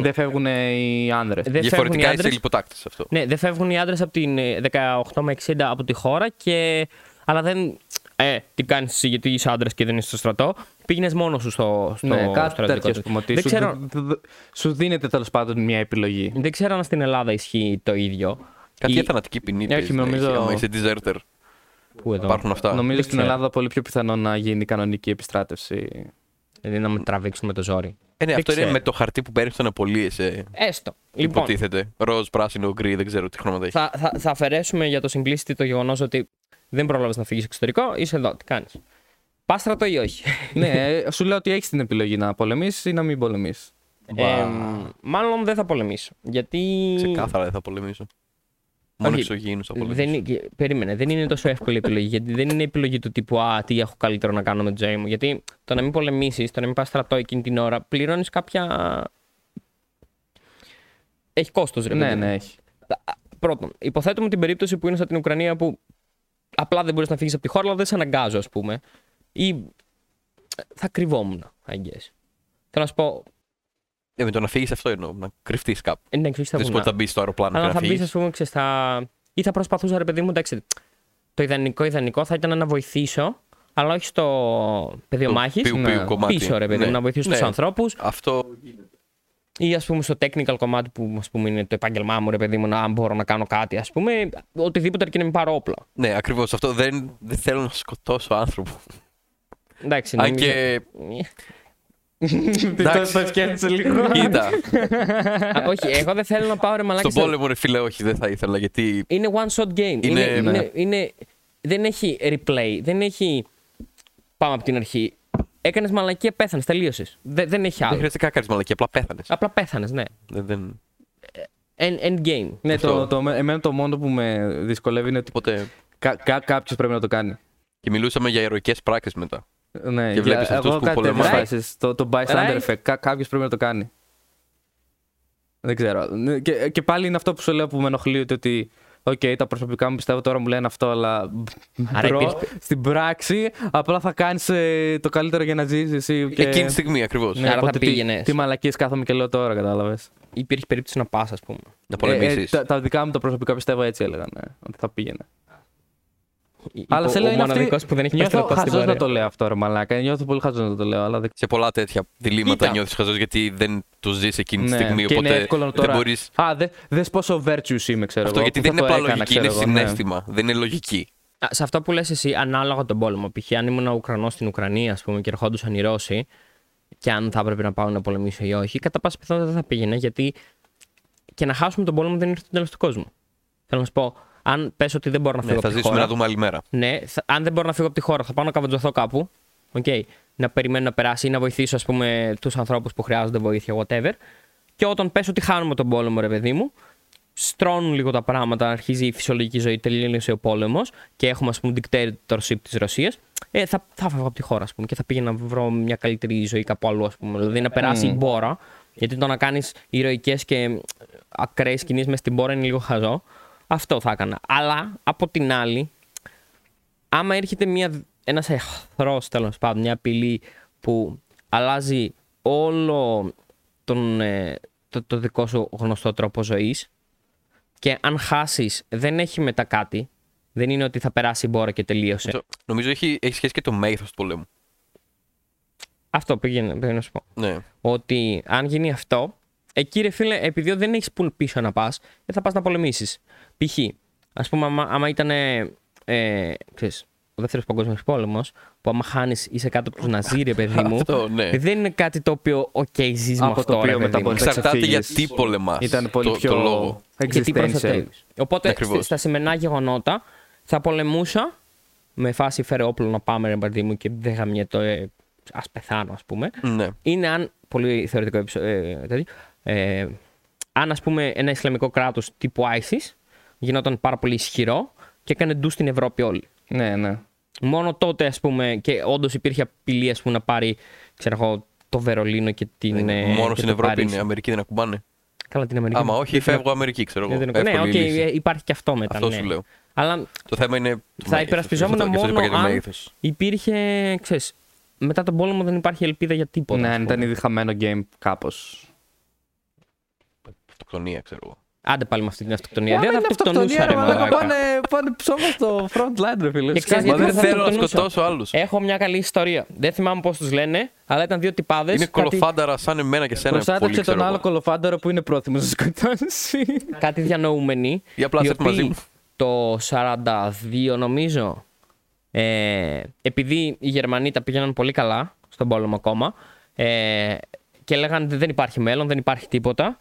Δεν φεύγουν οι άνδρες. δεν φεύγουν οι Διαφορετικά είσαι άντρες. λιποτάκτη αυτό. Ναι, δεν φεύγουν οι άντρε από την ε, 18 με 60 από τη χώρα και. Αλλά δεν. Ε, τι κάνεις εσύ γιατί είσαι άντρα και δεν είσαι στο στρατό. Πήγαινες μόνος σου στο, στο Ναι, κάτι στρατιωτικό τέτοιο, του. ας πούμε, ότι Δεν σου, ξέρω, δ- δ- σου δίνεται τέλος πάντων μια επιλογή. δεν ξέρω αν στην Ελλάδα ισχύει το ίδιο. Κάτι Ή- για θανατική ποινή. Όχι, παίζει να νομίζω- έχει. Άμα είσαι deserter, Πού εδώ. υπάρχουν αυτά. Νομίζω δεν στην ξέρω. Ελλάδα πολύ πιο πιθανό να γίνει κανονική επιστράτευση. Δηλαδή να με τραβήξουν με το ζόρι. Ε, ναι, δεν αυτό είναι ξέρω. με το χαρτί που παίρνεις στον απολύεσαι. Έστω. Λοιπόν, Υποτίθεται. Ροζ, πράσινο, γκρι, δεν ξέρω τι χρώματα έχει. θα, θα, θα αφαιρέσουμε για το simplicity το γεγονός ότι δεν πρόλαβες να φύγεις εξωτερικό, είσαι εδώ. Τι κάνεις. Πας στρατό ή όχι; ναι, ε, σου λέω ότι έχεις την επιλογή να πολεμήσεις ή να μην πολεμήσεις. Ε, μάλλον δεν θα πολεμήσω. Γιατί. Ξεκάθαρα δεν θα πολεμήσω. Μόνο Όχι, εξωγήινους θα πολεμήσω. Δεν, είναι- περίμενε, δεν είναι τόσο εύκολη η επιλογή. Γιατί δεν είναι επιλογή του τύπου Α, τι έχω καλύτερο να κάνω με τη ζωή μου. Γιατί το να μην πολεμήσεις, το να μην πας στρατό εκείνη την ώρα, πληρώνεις κάποια. Έχει κόστος, ρε ναι, παιδί μου. ναι, έχει. Πρώτον, υποθέτουμε την περίπτωση που είναι σαν την Ουκρανία που απλά δεν μπορείς να φύγεις από τη χώρα, αλλά δεν σε αναγκάζω, ας πούμε. Ή θα κρυβόμουν, I guess. Θέλω να σου πω, Ε, με το να φύγεις αυτό εννοώ. Να κρυφτείς κάπου. ε, ναι, ξέρεις, θα Δεν σου πω βουνά. ότι θα μπεις στο αεροπλάνο Αλλά και θα να μπεις, φύγεις. ας πούμε, ξέρεις, θα... ή θα προσπαθούσα, ρε παιδί μου, εντάξει. Το ιδανικό, ιδανικό θα ήταν να βοηθήσω, αλλά όχι στο πεδίο μάχης. Πιου, ναι. πιου κομμάτι. Πίσω, ρε παιδί μου, Ναι. να βοηθήσω Ναι. του ανθρώπους Αυτό ή ας πούμε στο technical κομμάτι που ας πούμε, είναι το επάγγελμά μου, ρε παιδί μου, να αν μπορώ να κάνω κάτι, ας πούμε. Οτιδήποτε αρκεί να μην πάρω όπλα. Ναι, ακριβώς. Αυτό δεν, δεν θέλω να σκοτώσω άνθρωπο. Εντάξει, Αν νομίζω- και. Το Εντάξει. το σκέφτεσαι λίγο. Κοίτα. Α, όχι, εγώ δεν θέλω να πάω ρε μαλάκι. Στον πόλεμο, ρε φίλε, όχι, δεν θα ήθελα γιατί. Είναι one shot game. Είναι, Είναι- είναι, ναι. είναι- δεν έχει replay. Δεν έχει. Πάμε από την αρχή. Έκανες μαλακία, πέθανες, τελείωσες. Δεν, δεν έχει Δεν άλλο. χρειάζεται καν να κάνεις μαλακή, απλά πέθανες. Απλά πέθανες, ναι. Δεν, δεν... End, end game. Ναι, Αυτό. το, το, εμένα το μόνο που με δυσκολεύει είναι ότι Οπότε. κα, κα, κάποιος πρέπει να το κάνει. Και μιλούσαμε για ηρωικές πράξεις μετά. Ναι, Και βλέπεις για- αυτούς εγώ που κάτι τέτοιες πολεμάνε. φάσεις, Το, το bystander Right. effect. Κα, κάποιος πρέπει να το κάνει. Δεν ξέρω. Ναι, Και, και πάλι είναι αυτό που σου λέω που με ενοχλεί ότι. Οκ, τα προσωπικά μου πιστεύω τώρα μου λένε αυτό, αλλά. Άρα bro, υπήρχε- στην πράξη απλά θα κάνεις το καλύτερο για να ζήσεις εσύ. Και... Εκείνη τη στιγμή ακριβώς. Ναι, Άρα θα οπότε τι, πήγαινες. τι μαλακίες κάθομαι και λέω τώρα, κατάλαβες. Υπήρχε περίπτωση να πας, ας πούμε. Να πολεμήσεις. Ε, τα, τα δικά μου τα προσωπικά πιστεύω έτσι έλεγαν. Ναι, ότι θα πήγαινε. Είπε Αλλά σε λέω ο είναι μοναδικός αυτή- που δεν έχει Νιώθω παστραπά στην χαζός να παρέα. το λέω αυτό, ρε μαλάκα. Νιώθω πολύ χαζός να το λέω. Αλλά δεν... Σε πολλά τέτοια διλήμματα Κοίτα. νιώθεις χαζός γιατί δεν το ζεις εκείνη τη Ναι, στιγμή. και είναι Οπότε εύκολο δεν τώρα. μπορεί. Α, δε, δες πόσο virtuous είμαι, ξέρω Αυτό εγώ. γιατί που δεν θα είναι το απλά έκανα, λογική, είναι ξέρω εγώ, ναι. συνέστημα. Δεν είναι λογική. Α, Σε αυτό που λες εσύ, ανάλογα τον πόλεμο. Π.χ. αν ήμουν Ουκρανός στην Ουκρανία, ας πούμε, και ερχόντουσαν οι Ρώσοι, και αν θα έπρεπε να πάω να πολεμήσω ή όχι, κατά πάσα πιθανότητα δεν θα πήγαινε, γιατί και να χάσουμε τον πόλεμο δεν είναι το τέλος του κόσμου. Θέλω να σου πω, αν πες ότι δεν μπορώ να φύγω Ναι, θα από τη ζήσουμε χώρα, να δούμε άλλη μέρα. Ναι, θα- αν δεν μπορώ να φύγω από τη χώρα, θα πάω να καβατζωθώ κάπου. Okay, να περιμένω να περάσει ή να βοηθήσω ας πούμε, τους ανθρώπους που χρειάζονται βοήθεια, whatever. Και όταν πες ότι χάνουμε τον πόλεμο, ρε παιδί μου, στρώνουν λίγο τα πράγματα, αρχίζει η φυσιολογική ζωή, τελείωσε ο πόλεμος και έχουμε ας πούμε dictatorship της Ρωσίας, ε, θα, θα φεύγω από τη χώρα ας πούμε, και θα πήγαινα να βρω μια καλύτερη ζωή κάπου αλλού. Ας πούμε. Δηλαδή να περάσει η μπόρα, γιατί το να κάνεις ηρωικές και ακραίες κινήσεις μες στην μπόρα είναι λίγο χαζό. Αυτό θα έκανα. Αλλά από την άλλη, άμα έρχεται μια, ένας εχθρός, τέλος πάντων, μια απειλή που αλλάζει όλο τον, ε, το, το δικό σου γνωστό τρόπο ζωής και αν χάσεις δεν έχει μετά κάτι, δεν είναι ότι θα περάσει η μπόρα και τελείωσε. Το- Νομίζω έχει, έχει σχέση και το μέγεθος του πολέμου. Αυτό πήγαινε, πήγαινε να σου πω. Ναι. Ότι αν γίνει αυτό, εκεί ρε φίλε, επειδή δεν έχεις που πίσω να πας, δεν θα πας να πολεμήσεις. Π.χ. ας πούμε, άμα, άμα ήταν. Ε, ξέρεις, ο δεύτερος παγκόσμιος πόλεμος, που άμα χάνεις είσαι κάτω από τους Ναζί, ρε παιδί μου. Αυτό, ναι. Δεν είναι κάτι το οποίο, οκ, ζεις με Από το αυτό, οποίο ρε μετά παιδί μου. μπορεί να Εξαρτάται ξεφύγεις. γιατί πολεμάς. Ήταν πολύ το, πιο το λόγο. Γιατί existential. προστατεύεις. Οπότε Ακριβώς. στη- στα σημερινά γεγονότα θα πολεμούσα με φάση φέρε όπλο να πάμε, ρε παιδί μου, και δεν γαμιέται, ε, ας πεθάνω, ας πούμε. Ναι. είναι αν. Πολύ θεωρητικό επεισο- ε, τέτοιο, ε, αν ας πούμε ένα Ισλαμικό κράτος τύπου ISIS γινόταν πάρα πολύ ισχυρό και έκανε ντου στην Ευρώπη όλη. Ναι, ναι. Μόνο τότε ας πούμε και όντως υπήρχε απειλή ας πούμε, να πάρει ξέρω εγώ, το Βερολίνο και την. ε, Ναι, Μόνο και στην το Ευρώπη Παρίσι. είναι. Η Αμερική δεν ακουμπάνε. Καλά την Αμερική. Άμα όχι, Δεν την- φεύγω Αμερική, ξέρω εγώ. δεν την- Ναι, Εύκολη οκ, λύση. ε, υπάρχει και αυτό μετά. Αυτός ναι. σου λέω. Αλλά Το θέμα είναι. το θα μέγεθος. υπερασπιζόμουν Γι' αυτό- γι' αυτό μόνο είπα για το αν μέγεθος. υπήρχε, ξέρεις, μετά τον πόλεμο δεν υπάρχει ελπίδα για τίποτα. Ναι, ας αν πούμε. ήταν ήδη χαμένο game κάπως. Αυτοκτονία, ξέρω εγώ. Άντε πάλι με αυτή την αυτοκτονία. Δεν θα αυτοκτονούσα, ρε μαλάκα. Πάνε, πάνε ψώμα στο front line, ρε φίλε. Και ξέρεις Μα γιατί δεν θα θέλω να αυτοκτονούσα. σκοτώσω άλλους. Έχω μια καλή ιστορία. Δεν θυμάμαι πώς τους λένε, αλλά ήταν δύο τυπάδες. Είναι κολοφάνταρα σαν εμένα και σένα. Προστάτευσε πολύ, τον ξέρω άλλο εγώ. κολοφάνταρο που είναι πρόθυμος να σκοτώσει. Κάτι διανοούμενοι. Ή απλά οι σε μαζί οποίοι μου. Το 42 νομίζω. Ε, επειδή οι Γερμανοί τα πήγαιναν πολύ καλά στον πόλεμο ακόμα ε, και λέγανε δεν υπάρχει μέλλον, δεν υπάρχει τίποτα,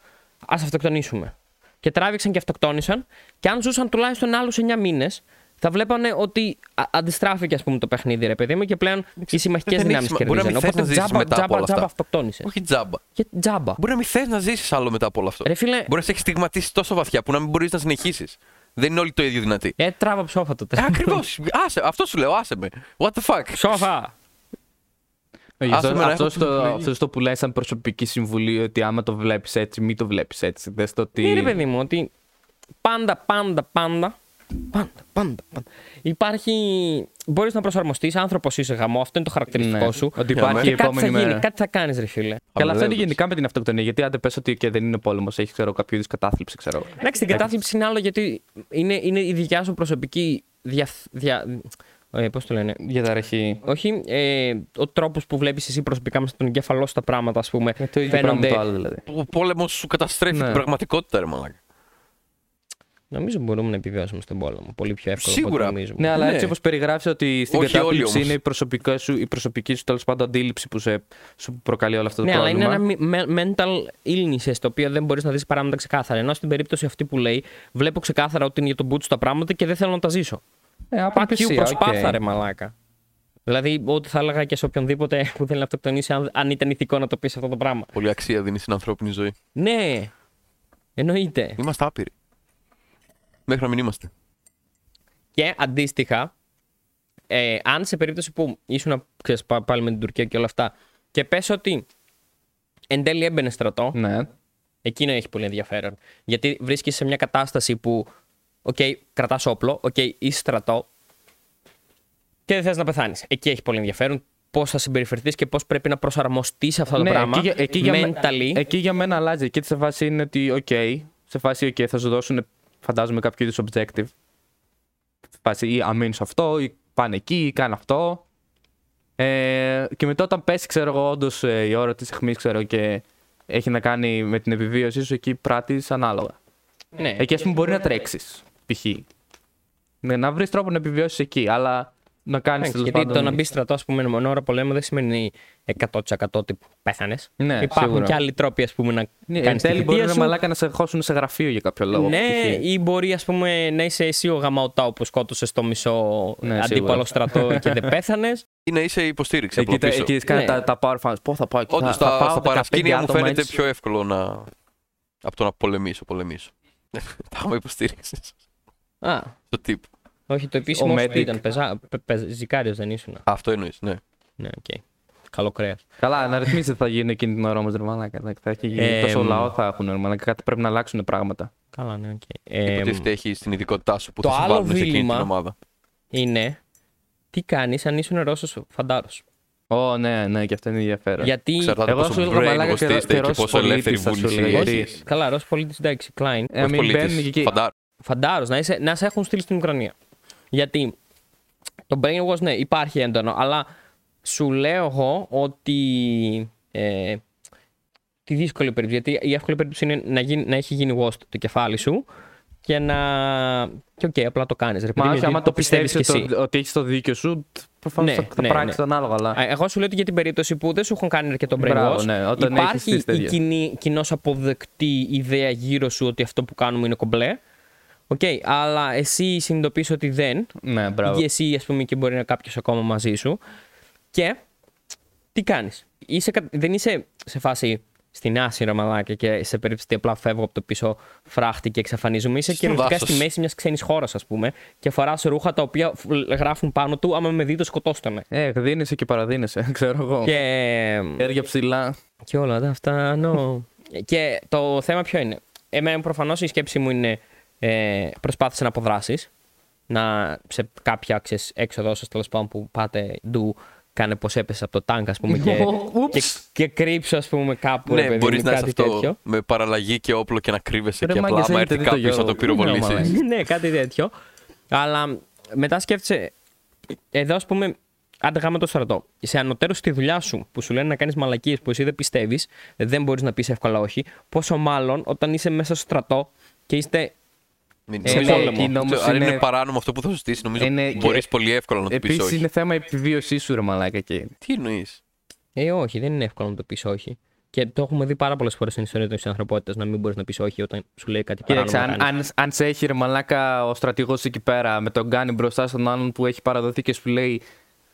ας αυτοκτονήσουμε. Και τράβηξαν και αυτοκτόνησαν και αν ζούσαν τουλάχιστον άλλους 9 μήνες, θα βλέπανε ότι α- αντιστράφηκε ας πούμε, το παιχνίδι, ρε παιδί μου, και πλέον οι συμμαχικές δεν έχει δυνάμεις σημα- μπορεί να κερδίζαν. μην θες να Οπότε ζήσεις τζάμπα, μετά από τζάμπα, όλα τζάμπα αυτά. αυτοκτόνησες. Όχι τζάμπα. Και τζάμπα. Μπορεί να μην θες να ζήσεις άλλο μετά από όλο αυτό. Ρε φίλε, Μπορεί να σε έχει στιγματίσει τόσο βαθιά που να μην μπορείς να συνεχίσεις. Δεν είναι όλοι το ίδιο δυνατοί. ε, τράβα ψόφα τότε. Ακριβώς. Αυτό σου λέω, άσε με. What the fuck; Ψόφα! Αυτό, Άσε με να αυτός, έχω την το, επιλογή. αυτός το πουλάει σαν προσωπική συμβουλή ότι άμα το βλέπεις έτσι, μην το βλέπεις έτσι. Δες το ότι. Ναι, ρε παιδί μου, ότι πάντα, πάντα, πάντα. Πάντα, πάντα, πάντα. Υπάρχει. Μπορείς να προσαρμοστείς, άνθρωπος είσαι γαμό, αυτό είναι το χαρακτηριστικό Ναι, σου. Ότι Για υπάρχει μένα. η Και κάτι θα επόμενη γίνει, μέρα. κάτι θα κάνεις, ρε φίλε. Καλά, αυτό είναι Αμελέτως. γενικά με την αυτοκτονία. Γιατί αν δεν πες ότι και δεν είναι πόλεμος, έχει ξέρω, κάποιο είδους κατάθλιψη, ξέρω. εγώ. Εντάξει, την κατάθλιψη είναι άλλο γιατί είναι, είναι η δικιά σου προσωπική. Δια, δια, ε, πώς το λένε. Για τα ρεχή. Όχι, ε, ο τρόπος που βλέπεις εσύ προσωπικά μέσα στον εγκέφαλό σου τα πράγματα, ας πούμε. Ε, το ίδιο πράγμα το άλλο δηλαδή. Ο πόλεμος σου καταστρέφει Ναι. την πραγματικότητα, ρε μαλάκα. Νομίζω μπορούμε να επιβιώσουμε στον πόλεμο. Πολύ πιο εύκολα από Σίγουρα. ό,τι νομίζουμε. Ναι, αλλά Ναι. έτσι όπως περιγράφεις ότι στην Όχι όλοι κατάθλιψη όμως. είναι η προσωπική σου, η προσωπική σου τέλος πάντων αντίληψη που σε, σου προκαλεί όλο αυτό το Ναι, αλλά πρόβλημα. είναι ένα me- mental illness το οποίο δεν μπορείς να δεις πράγματα ξεκάθαρα. Ενώ στην περίπτωση αυτή που λέει, βλέπω ξεκάθαρα ότι είναι για τον μπούτσο τα πράγματα και δεν θέλω να τα ζήσω. Ε, Fuck you, απελπισία, προσπάθα οκ. ρε μαλάκα. Δηλαδή, ό,τι θα έλεγα και σε οποιονδήποτε που θέλει να αυτοκτονήσει, αν, αν ήταν ηθικό να το πεις αυτό το πράγμα. Πολύ αξία δίνεις στην ανθρώπινη ζωή. Ναι, εννοείται. Είμαστε άπειροι. Μέχρι να μην είμαστε. Και αντίστοιχα, ε, αν σε περίπτωση που ήσουν ξέρεις, πά- πάλι με την Τουρκία και όλα αυτά, και πες ότι εν τέλει έμπαινες στρατό, Ναι. Εκείνο έχει πολύ ενδιαφέρον. Γιατί βρίσκεσαι σε μια κατάσταση που, οκ, κρατάς όπλο, οκ, είσαι στρατό και δεν θες να πεθάνεις. Εκεί έχει πολύ ενδιαφέρον πώς θα συμπεριφερθείς και πώς πρέπει να προσαρμοστείς σε αυτό το Ναι, πράγμα. εκεί, για- εκεί, για, με- mentally. εκεί για μένα αλλάζει. Εκεί σε φάση είναι ότι, οκ, σε φάση, οκ, θα σου δώσουν, φαντάζομαι, κάποιο είδους objective. Σε φάση, ή άμυνα σε αυτό, ή πάνε εκεί, ή κάνε αυτό. Ε, και μετά όταν πέσει, ξέρω εγώ, όντως η ώρα της αιχμής, ξέρω, και έχει να κάνει με την επιβίωσή σου, εκεί πράττεις ανάλογα. ναι. Εκεί, ας πούμε, μπορεί να τρέξεις, π.χ. Ναι, να βρεις τρόπο να επιβιώσεις εκεί, αλλά να κάνεις Εντάξει, γιατί το να μπεις στρατός, ας πούμε, μόνο ώρα πολέμου δεν σημαίνει 100% ότι πέθανες. Ναι, Υπάρχουν σίγουρα. και άλλοι τρόποι, ας πούμε, να Ναι, κάνεις εν τη τέλει μπορεί θητεία να σου. μαλάκα να σε χώσουν σε γραφείο για κάποιο λόγο. Ναι, π.χ. ή μπορεί ας πούμε, να είσαι εσύ ο γαμαωτάου που σκότωσες το μισό Ναι, αντίπαλο σίγουρα. στρατό και δεν πέθανες. Ή να είσαι υποστήριξη Εκεί, από τα- πίσω. εκεί κάνει Ναι. τα, τα power fans. Πώ θα πάω εκεί. Όντως, θα, θα στα, πάω στα 15 παρασκήνια μου άτομα φαίνεται έτσι. πιο εύκολο να... από το να πολεμήσω, πολεμήσω. Τα έχουμε υποστήριξης Α, στο τύπο. όχι, το επίσημο Ο σου medic. ήταν. Πεζά, πε, πε, ζικάριος δεν ήσουν. Α, αυτό εννοείς, ναι. Ναι, οκ. Καλό κρέας. Καλά, να ρυθμίσει θα γίνει εκείνη την ώρα όμως, ρε μαλάκα. εντάξει, Θα έχει γίνει. Ε, τόσο μ. λαό θα έχουν, ρε μαλάκα. Κάτι πρέπει να αλλάξουν πράγματα. Καλά, ναι, οκ. Ε, Υποτίθεται έχει στην ειδικότητά σου που το θα σε άλλο βάλουν σε εκείνη δίλημμα- την ομάδα. είναι τι κάνεις αν ήσουν Ρώσος φαντάρος. Ω, ναι, ναι, και αυτό είναι ενδιαφέρον. Γιατί. Εξαρτάται Εγώ πόσο σου έλεγα μαλάκα και- brainwashed είστε και και Ρώσος πόσο ελεύθερη πολίτης, θα σου βούληση έλεγα, έχεις. Καλά, Ρώσος πολίτης, εντάξει, Klein. Ε, Όχι μην μπαίνουν πολίτης, και εκεί. Φαντάρ. Φαντάρος να, είσαι- να σε έχουν στείλει στην Ουκρανία. Γιατί το brainwash, ναι, υπάρχει έντονο, αλλά σου λέω εγώ ότι. Ε, τη δύσκολη περίπτωση. Γιατί η εύκολη περίπτωση είναι να, γίνει, να έχει γίνει washed το κεφάλι σου και να. και οκ, απλά το κάνεις. Μα όχι, άμα το πιστεύεις κι εσύ. ότι, ότι έχεις το δίκιο σου, προφανώς Ναι, θα, θα ναι, πράξεις ναι. ανάλογα. Αλλά... Α, Εγώ σου λέω ότι για την περίπτωση που δεν σου έχουν κάνει αρκετό Μπράβο, brainwash, ναι, όταν έχεις υπάρχει στήσει τέτοια. η κοινώς αποδεκτή ιδέα γύρω σου ότι αυτό που κάνουμε είναι κομπλέ. Οκ, αλλά εσύ συνειδητοποιείς ότι δεν. Ναι, μπράβο. Ή εσύ, ας πούμε, και μπορεί να κάποιος ακόμα μαζί σου. Και τι κάνεις; Δεν είσαι σε φάση στην άσυρα μαλάκια και σε περίπτωση ότι απλά φεύγω από το πίσω φράχτη και εξαφανίζομαι. Είσαι Στο κυριολεκτικά δάσος. στη μέση μιας ξένης χώρας, ας πούμε, και φοράς ρούχα τα οποία φ- γράφουν πάνω του. Άμα με δεις, το σκοτώστανε. Ε, δίνεσαι και παραδίνεσαι, ξέρω εγώ. Και, Χέρια ψηλά. και όλα τα αυτά. No. και το θέμα ποιο είναι; Εμένα προφανώς η σκέψη μου είναι ε, προσπάθησε να αποδράσεις. Να σε κάποια ξέρεις, έξοδο σα τέλος πάντων που πάτε ντου, κάνε πως έπεσε από το τάγκ, ας πούμε, και, και, και κρύψω, ας πούμε, κάπου. ρε Ναι, παιδί μπορείς μου, να είσαι κάτι αυτό τέτοιο. με παραλλαγή και όπλο και να κρύβεσαι Ρε και απλά μάγκες, άμα έχετε έρθει δει το κάποιος να το Γιώργο. πυροβολήσει. ναι, κάτι τέτοιο. Αλλά μετά σκέφτεσαι, εδώ ας πούμε, άντε γάμα το στρατό. Σε ανωτέρως στη δουλειά σου που σου λένε να κάνεις μαλακίες που εσύ δεν πιστεύεις, δεν μπορείς να πεις εύκολα όχι. Πόσο μάλλον όταν είσαι μέσα στο στρατό και είστε. Μην- Ε, νομίζω- πόλεμο. εκείνο όμως Αν είναι είναι- παράνομο αυτό που θα σου στήσει, νομίζω Είναι και- μπορεί πολύ εύκολα να το πεις Επίσης όχι. είναι θέμα επιβίωσή σου, ρε μαλάκα εκεί. Τι εννοείς; Ε, όχι, δεν είναι εύκολο να το πεις όχι. Και το έχουμε δει πάρα πολλές φορές στην ιστορία της ανθρωπότητας να μην μπορείς να πεις όχι όταν σου λέει κάτι Κοίταξε, παράνομο. αν, να κάνεις. αν, αν σε έχει ρε μαλάκα ο στρατηγός εκεί πέρα με τον γκάνι μπροστά στον άλλον που έχει παραδοθεί και σου λέει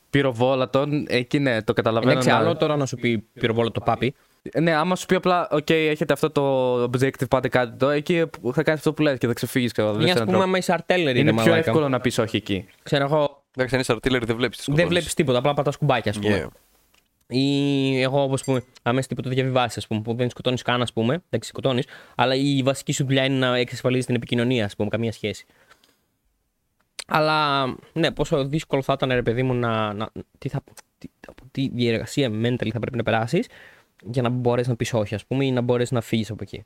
πυροβόλατον, εκεί ναι, το καταλαβαίνω. Εντάξει, να- άλλο τώρα να σου πει πυροβόλο το πάπι. Ναι, άμα σου πει απλά, OK, έχετε αυτό το objective, πάτε κάτι το, εκεί θα κάνεις αυτό που λες και θα ξεφύγεις. Ή ας πούμε, άμα είσαι artillery, Είναι ρε πιο μαλάκα. εύκολο να πεις όχι εκεί. Ξέρω εγώ, Εντάξει, αν είσαι αρτήλερη δεν βλέπεις τις δεν βλέπεις τίποτα, απλά πατάς κουμπάκια, ας πούμε. Ή εγώ, όπως πούμε, άμα είσαι τίποτα διαβιβάσεις, ας πούμε, που δεν σκοτώνεις καν, ας πούμε, εντάξει, σκοτώνεις, αλλά η βασική σου δουλειά είναι να εξασφαλίζεις την επικοινωνία, ας πούμε, καμία σχέση. Αλλά ναι, πόσο δύσκολο θα ήταν, ρε παιδί μου, να. να τι, θα, τι, από τι διεργασία mentally θα πρέπει να περάσεις για να μπορέσεις να πεις όχι, ας πούμε, ή να μπορέσεις να φύγεις από εκεί.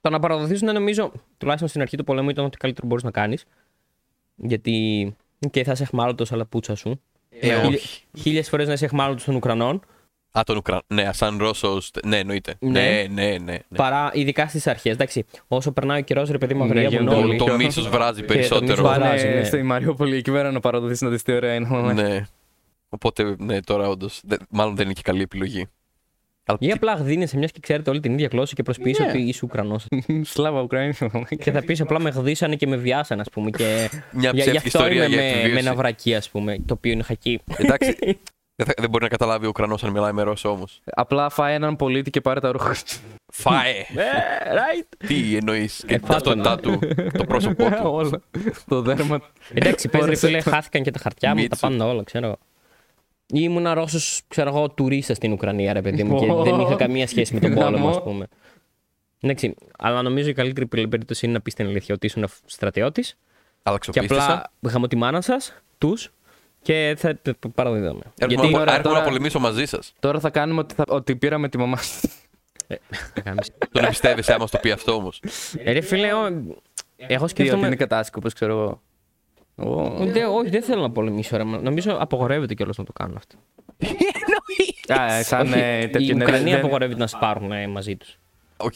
Το να παραδοθείς, ναι, νομίζω, τουλάχιστον στην αρχή του πολέμου ήταν ότι καλύτερο μπορείς να κάνεις. Γιατί. και θα είσαι εχμάλωτος, αλλά πούτσα σου. Ε, Χίλια- όχι. Χίλιες φορές να είσαι εχμάλωτος των Ουκρανών. Α, τον Ουκρανό. Ναι, σαν Ρώσος. Ναι, εννοείται. Ναι. Ναι, ναι, ναι. ναι. Παρά ειδικά στις αρχές. Εντάξει, όσο περνάει ο καιρός, ρε παιδί μου, Ναι, αγριεύουν γίνεται όλοι. Το, το πιο- μίσος βράζει το περισσότερο. μίσος βράζει. Πάνε ναι. στη Μαριούπολη εκεί πέρα να παραδοθείς να δεις τι ωραία είναι. Ναι. Οπότε, ναι, τώρα όντως. Μάλλον δεν είναι και καλή επιλογή. Αλλά Ή τι- απλά γδίνεσαι μιας και ξέρετε όλη την ίδια γλώσσα και προσποιείς Ναι. ότι είσαι Ουκρανός. Σλάβα Ουκρανία. και θα πεις απλά με γδίσανε και με βιάσανε, ας πούμε. Και... Μια για, γι' ψεύτικη αυτό ιστορία είμαι για με, με επιβίωση. ένα βρακί, ας πούμε, το οποίο είναι χακί. Εντάξει. δεν, θα- δεν μπορεί να καταλάβει ο Ουκρανός αν μιλάει με Ρώσο όμως. Απλά φάει έναν πολίτη και πάρε τα ρούχα. Φάε! Ε, right. Τι εννοείς. Και Ε, τα φάτο να. ταυτότητά του, το πρόσωπό του. Όλα. Το δέρμα. Εντάξει, πες ρε Φόρεσε φίλε, χάθηκαν και τα χαρτιά μου, τα Μίτσου. πάντα όλα, ξέρω εγώ. Ή ήμουν Ρώσος, ξέρω εγώ, τουρίστας στην Ουκρανία, ρε παιδί μου, και δεν είχα καμία σχέση με τον πόλεμο, ας Γαμό. πούμε. Εντάξει, αλλά νομίζω η καλύτερη περίπτωση είναι να πεις την αλήθεια ότι ήσουν στρατιώτης και Αλλαξοπίστησα. απλά είχαμε τη μάνα σας, τους και θα το παραδίδαμε. Έρχομαι, Γιατί να, τώρα- έρχομαι τώρα- να πολεμήσω μαζί σας. Τώρα θα κάνουμε ότι, θα, ότι πήραμε τη μαμά σου. θα κάνεις. Τον εμπιστεύεσαι άμα στο πει αυτό όμως. Ε, Ρε φίλε, ο- εγώ Τι, ότι σκέφτομαι. είναι κατάσκοπο, ξέρω εγώ. Ω. Δε- όχι, δεν θέλω να πολεμήσω. Ρε. Νομίζω απογορεύεται κιόλας να το κάνουν αυτό. Α, ε, σαν Όχι, ε, η τέτοιο είναι, Ουκρανία δεν- απογορεύεται να σπάρουν ε, μαζί τους. Οκ.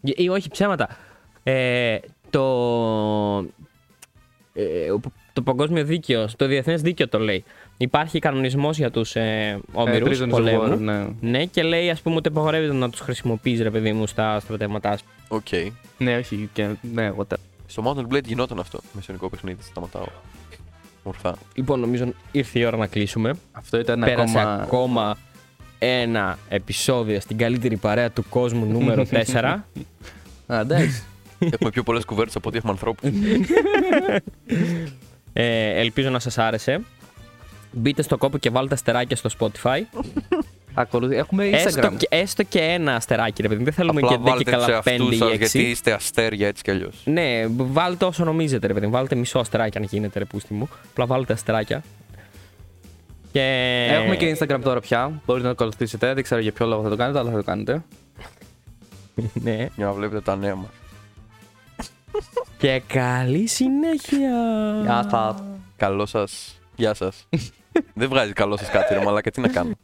Ή όχι ψέματα. Ε, το, ε, το παγκόσμιο δίκαιο, το διεθνές δίκαιο το λέει. Υπάρχει κανονισμός για τους ε, ε, όμοιρους prisoners of πολέμου. war, ναι. Ναι, και λέει ας πούμε ότι απαγορεύεται να τους χρησιμοποιείς ρε παιδί μου στα στρατεύματά σου. Οκ. ναι, όχι. Και, ναι, εγώ τα... Στο Mountain Blade γινόταν αυτό. Μεσαιωνικό παιχνίδι. Σταματάω. Ορθά. Λοιπόν, νομίζω ήρθε η ώρα να κλείσουμε. Αυτό ήταν Πέρασε ακόμα. ακόμα ένα επεισόδιο στην καλύτερη παρέα του κόσμου νούμερο 4. Α, εντάξει. έχουμε πιο πολλές κουβέρτες από ό,τι έχουμε ανθρώπους. ε, ελπίζω να σας άρεσε. Μπείτε στο κόπο και βάλτε αστεράκια στο Spotify. Ακολουθεί. Έχουμε έστω, Instagram. και, έστω και ένα αστεράκι, ρε παιδί. Δεν θέλουμε Απλά και 10 και βάλτε τους καλά 5 εαυτούς ή σας 6. γιατί είστε αστέρια έτσι κι αλλιώς. Ναι, βάλτε όσο νομίζετε, ρε παιδί. Βάλτε μισό αστεράκι αν γίνεται, ρε πούστη μου. Απλά βάλτε αστεράκια. Και... Έχουμε και Instagram τώρα πια. Μπορείτε να το ακολουθήσετε. Δεν ξέρω για ποιο λόγο θα το κάνετε, αλλά θα το κάνετε. ναι. Για να βλέπετε τα νέα μας. Και καλή συνέχεια. Γεια σας. Καλό σας. Γεια σας. Δεν βγάζει καλό σας κάτι, ρε Μαλάκα, τι να κάνω.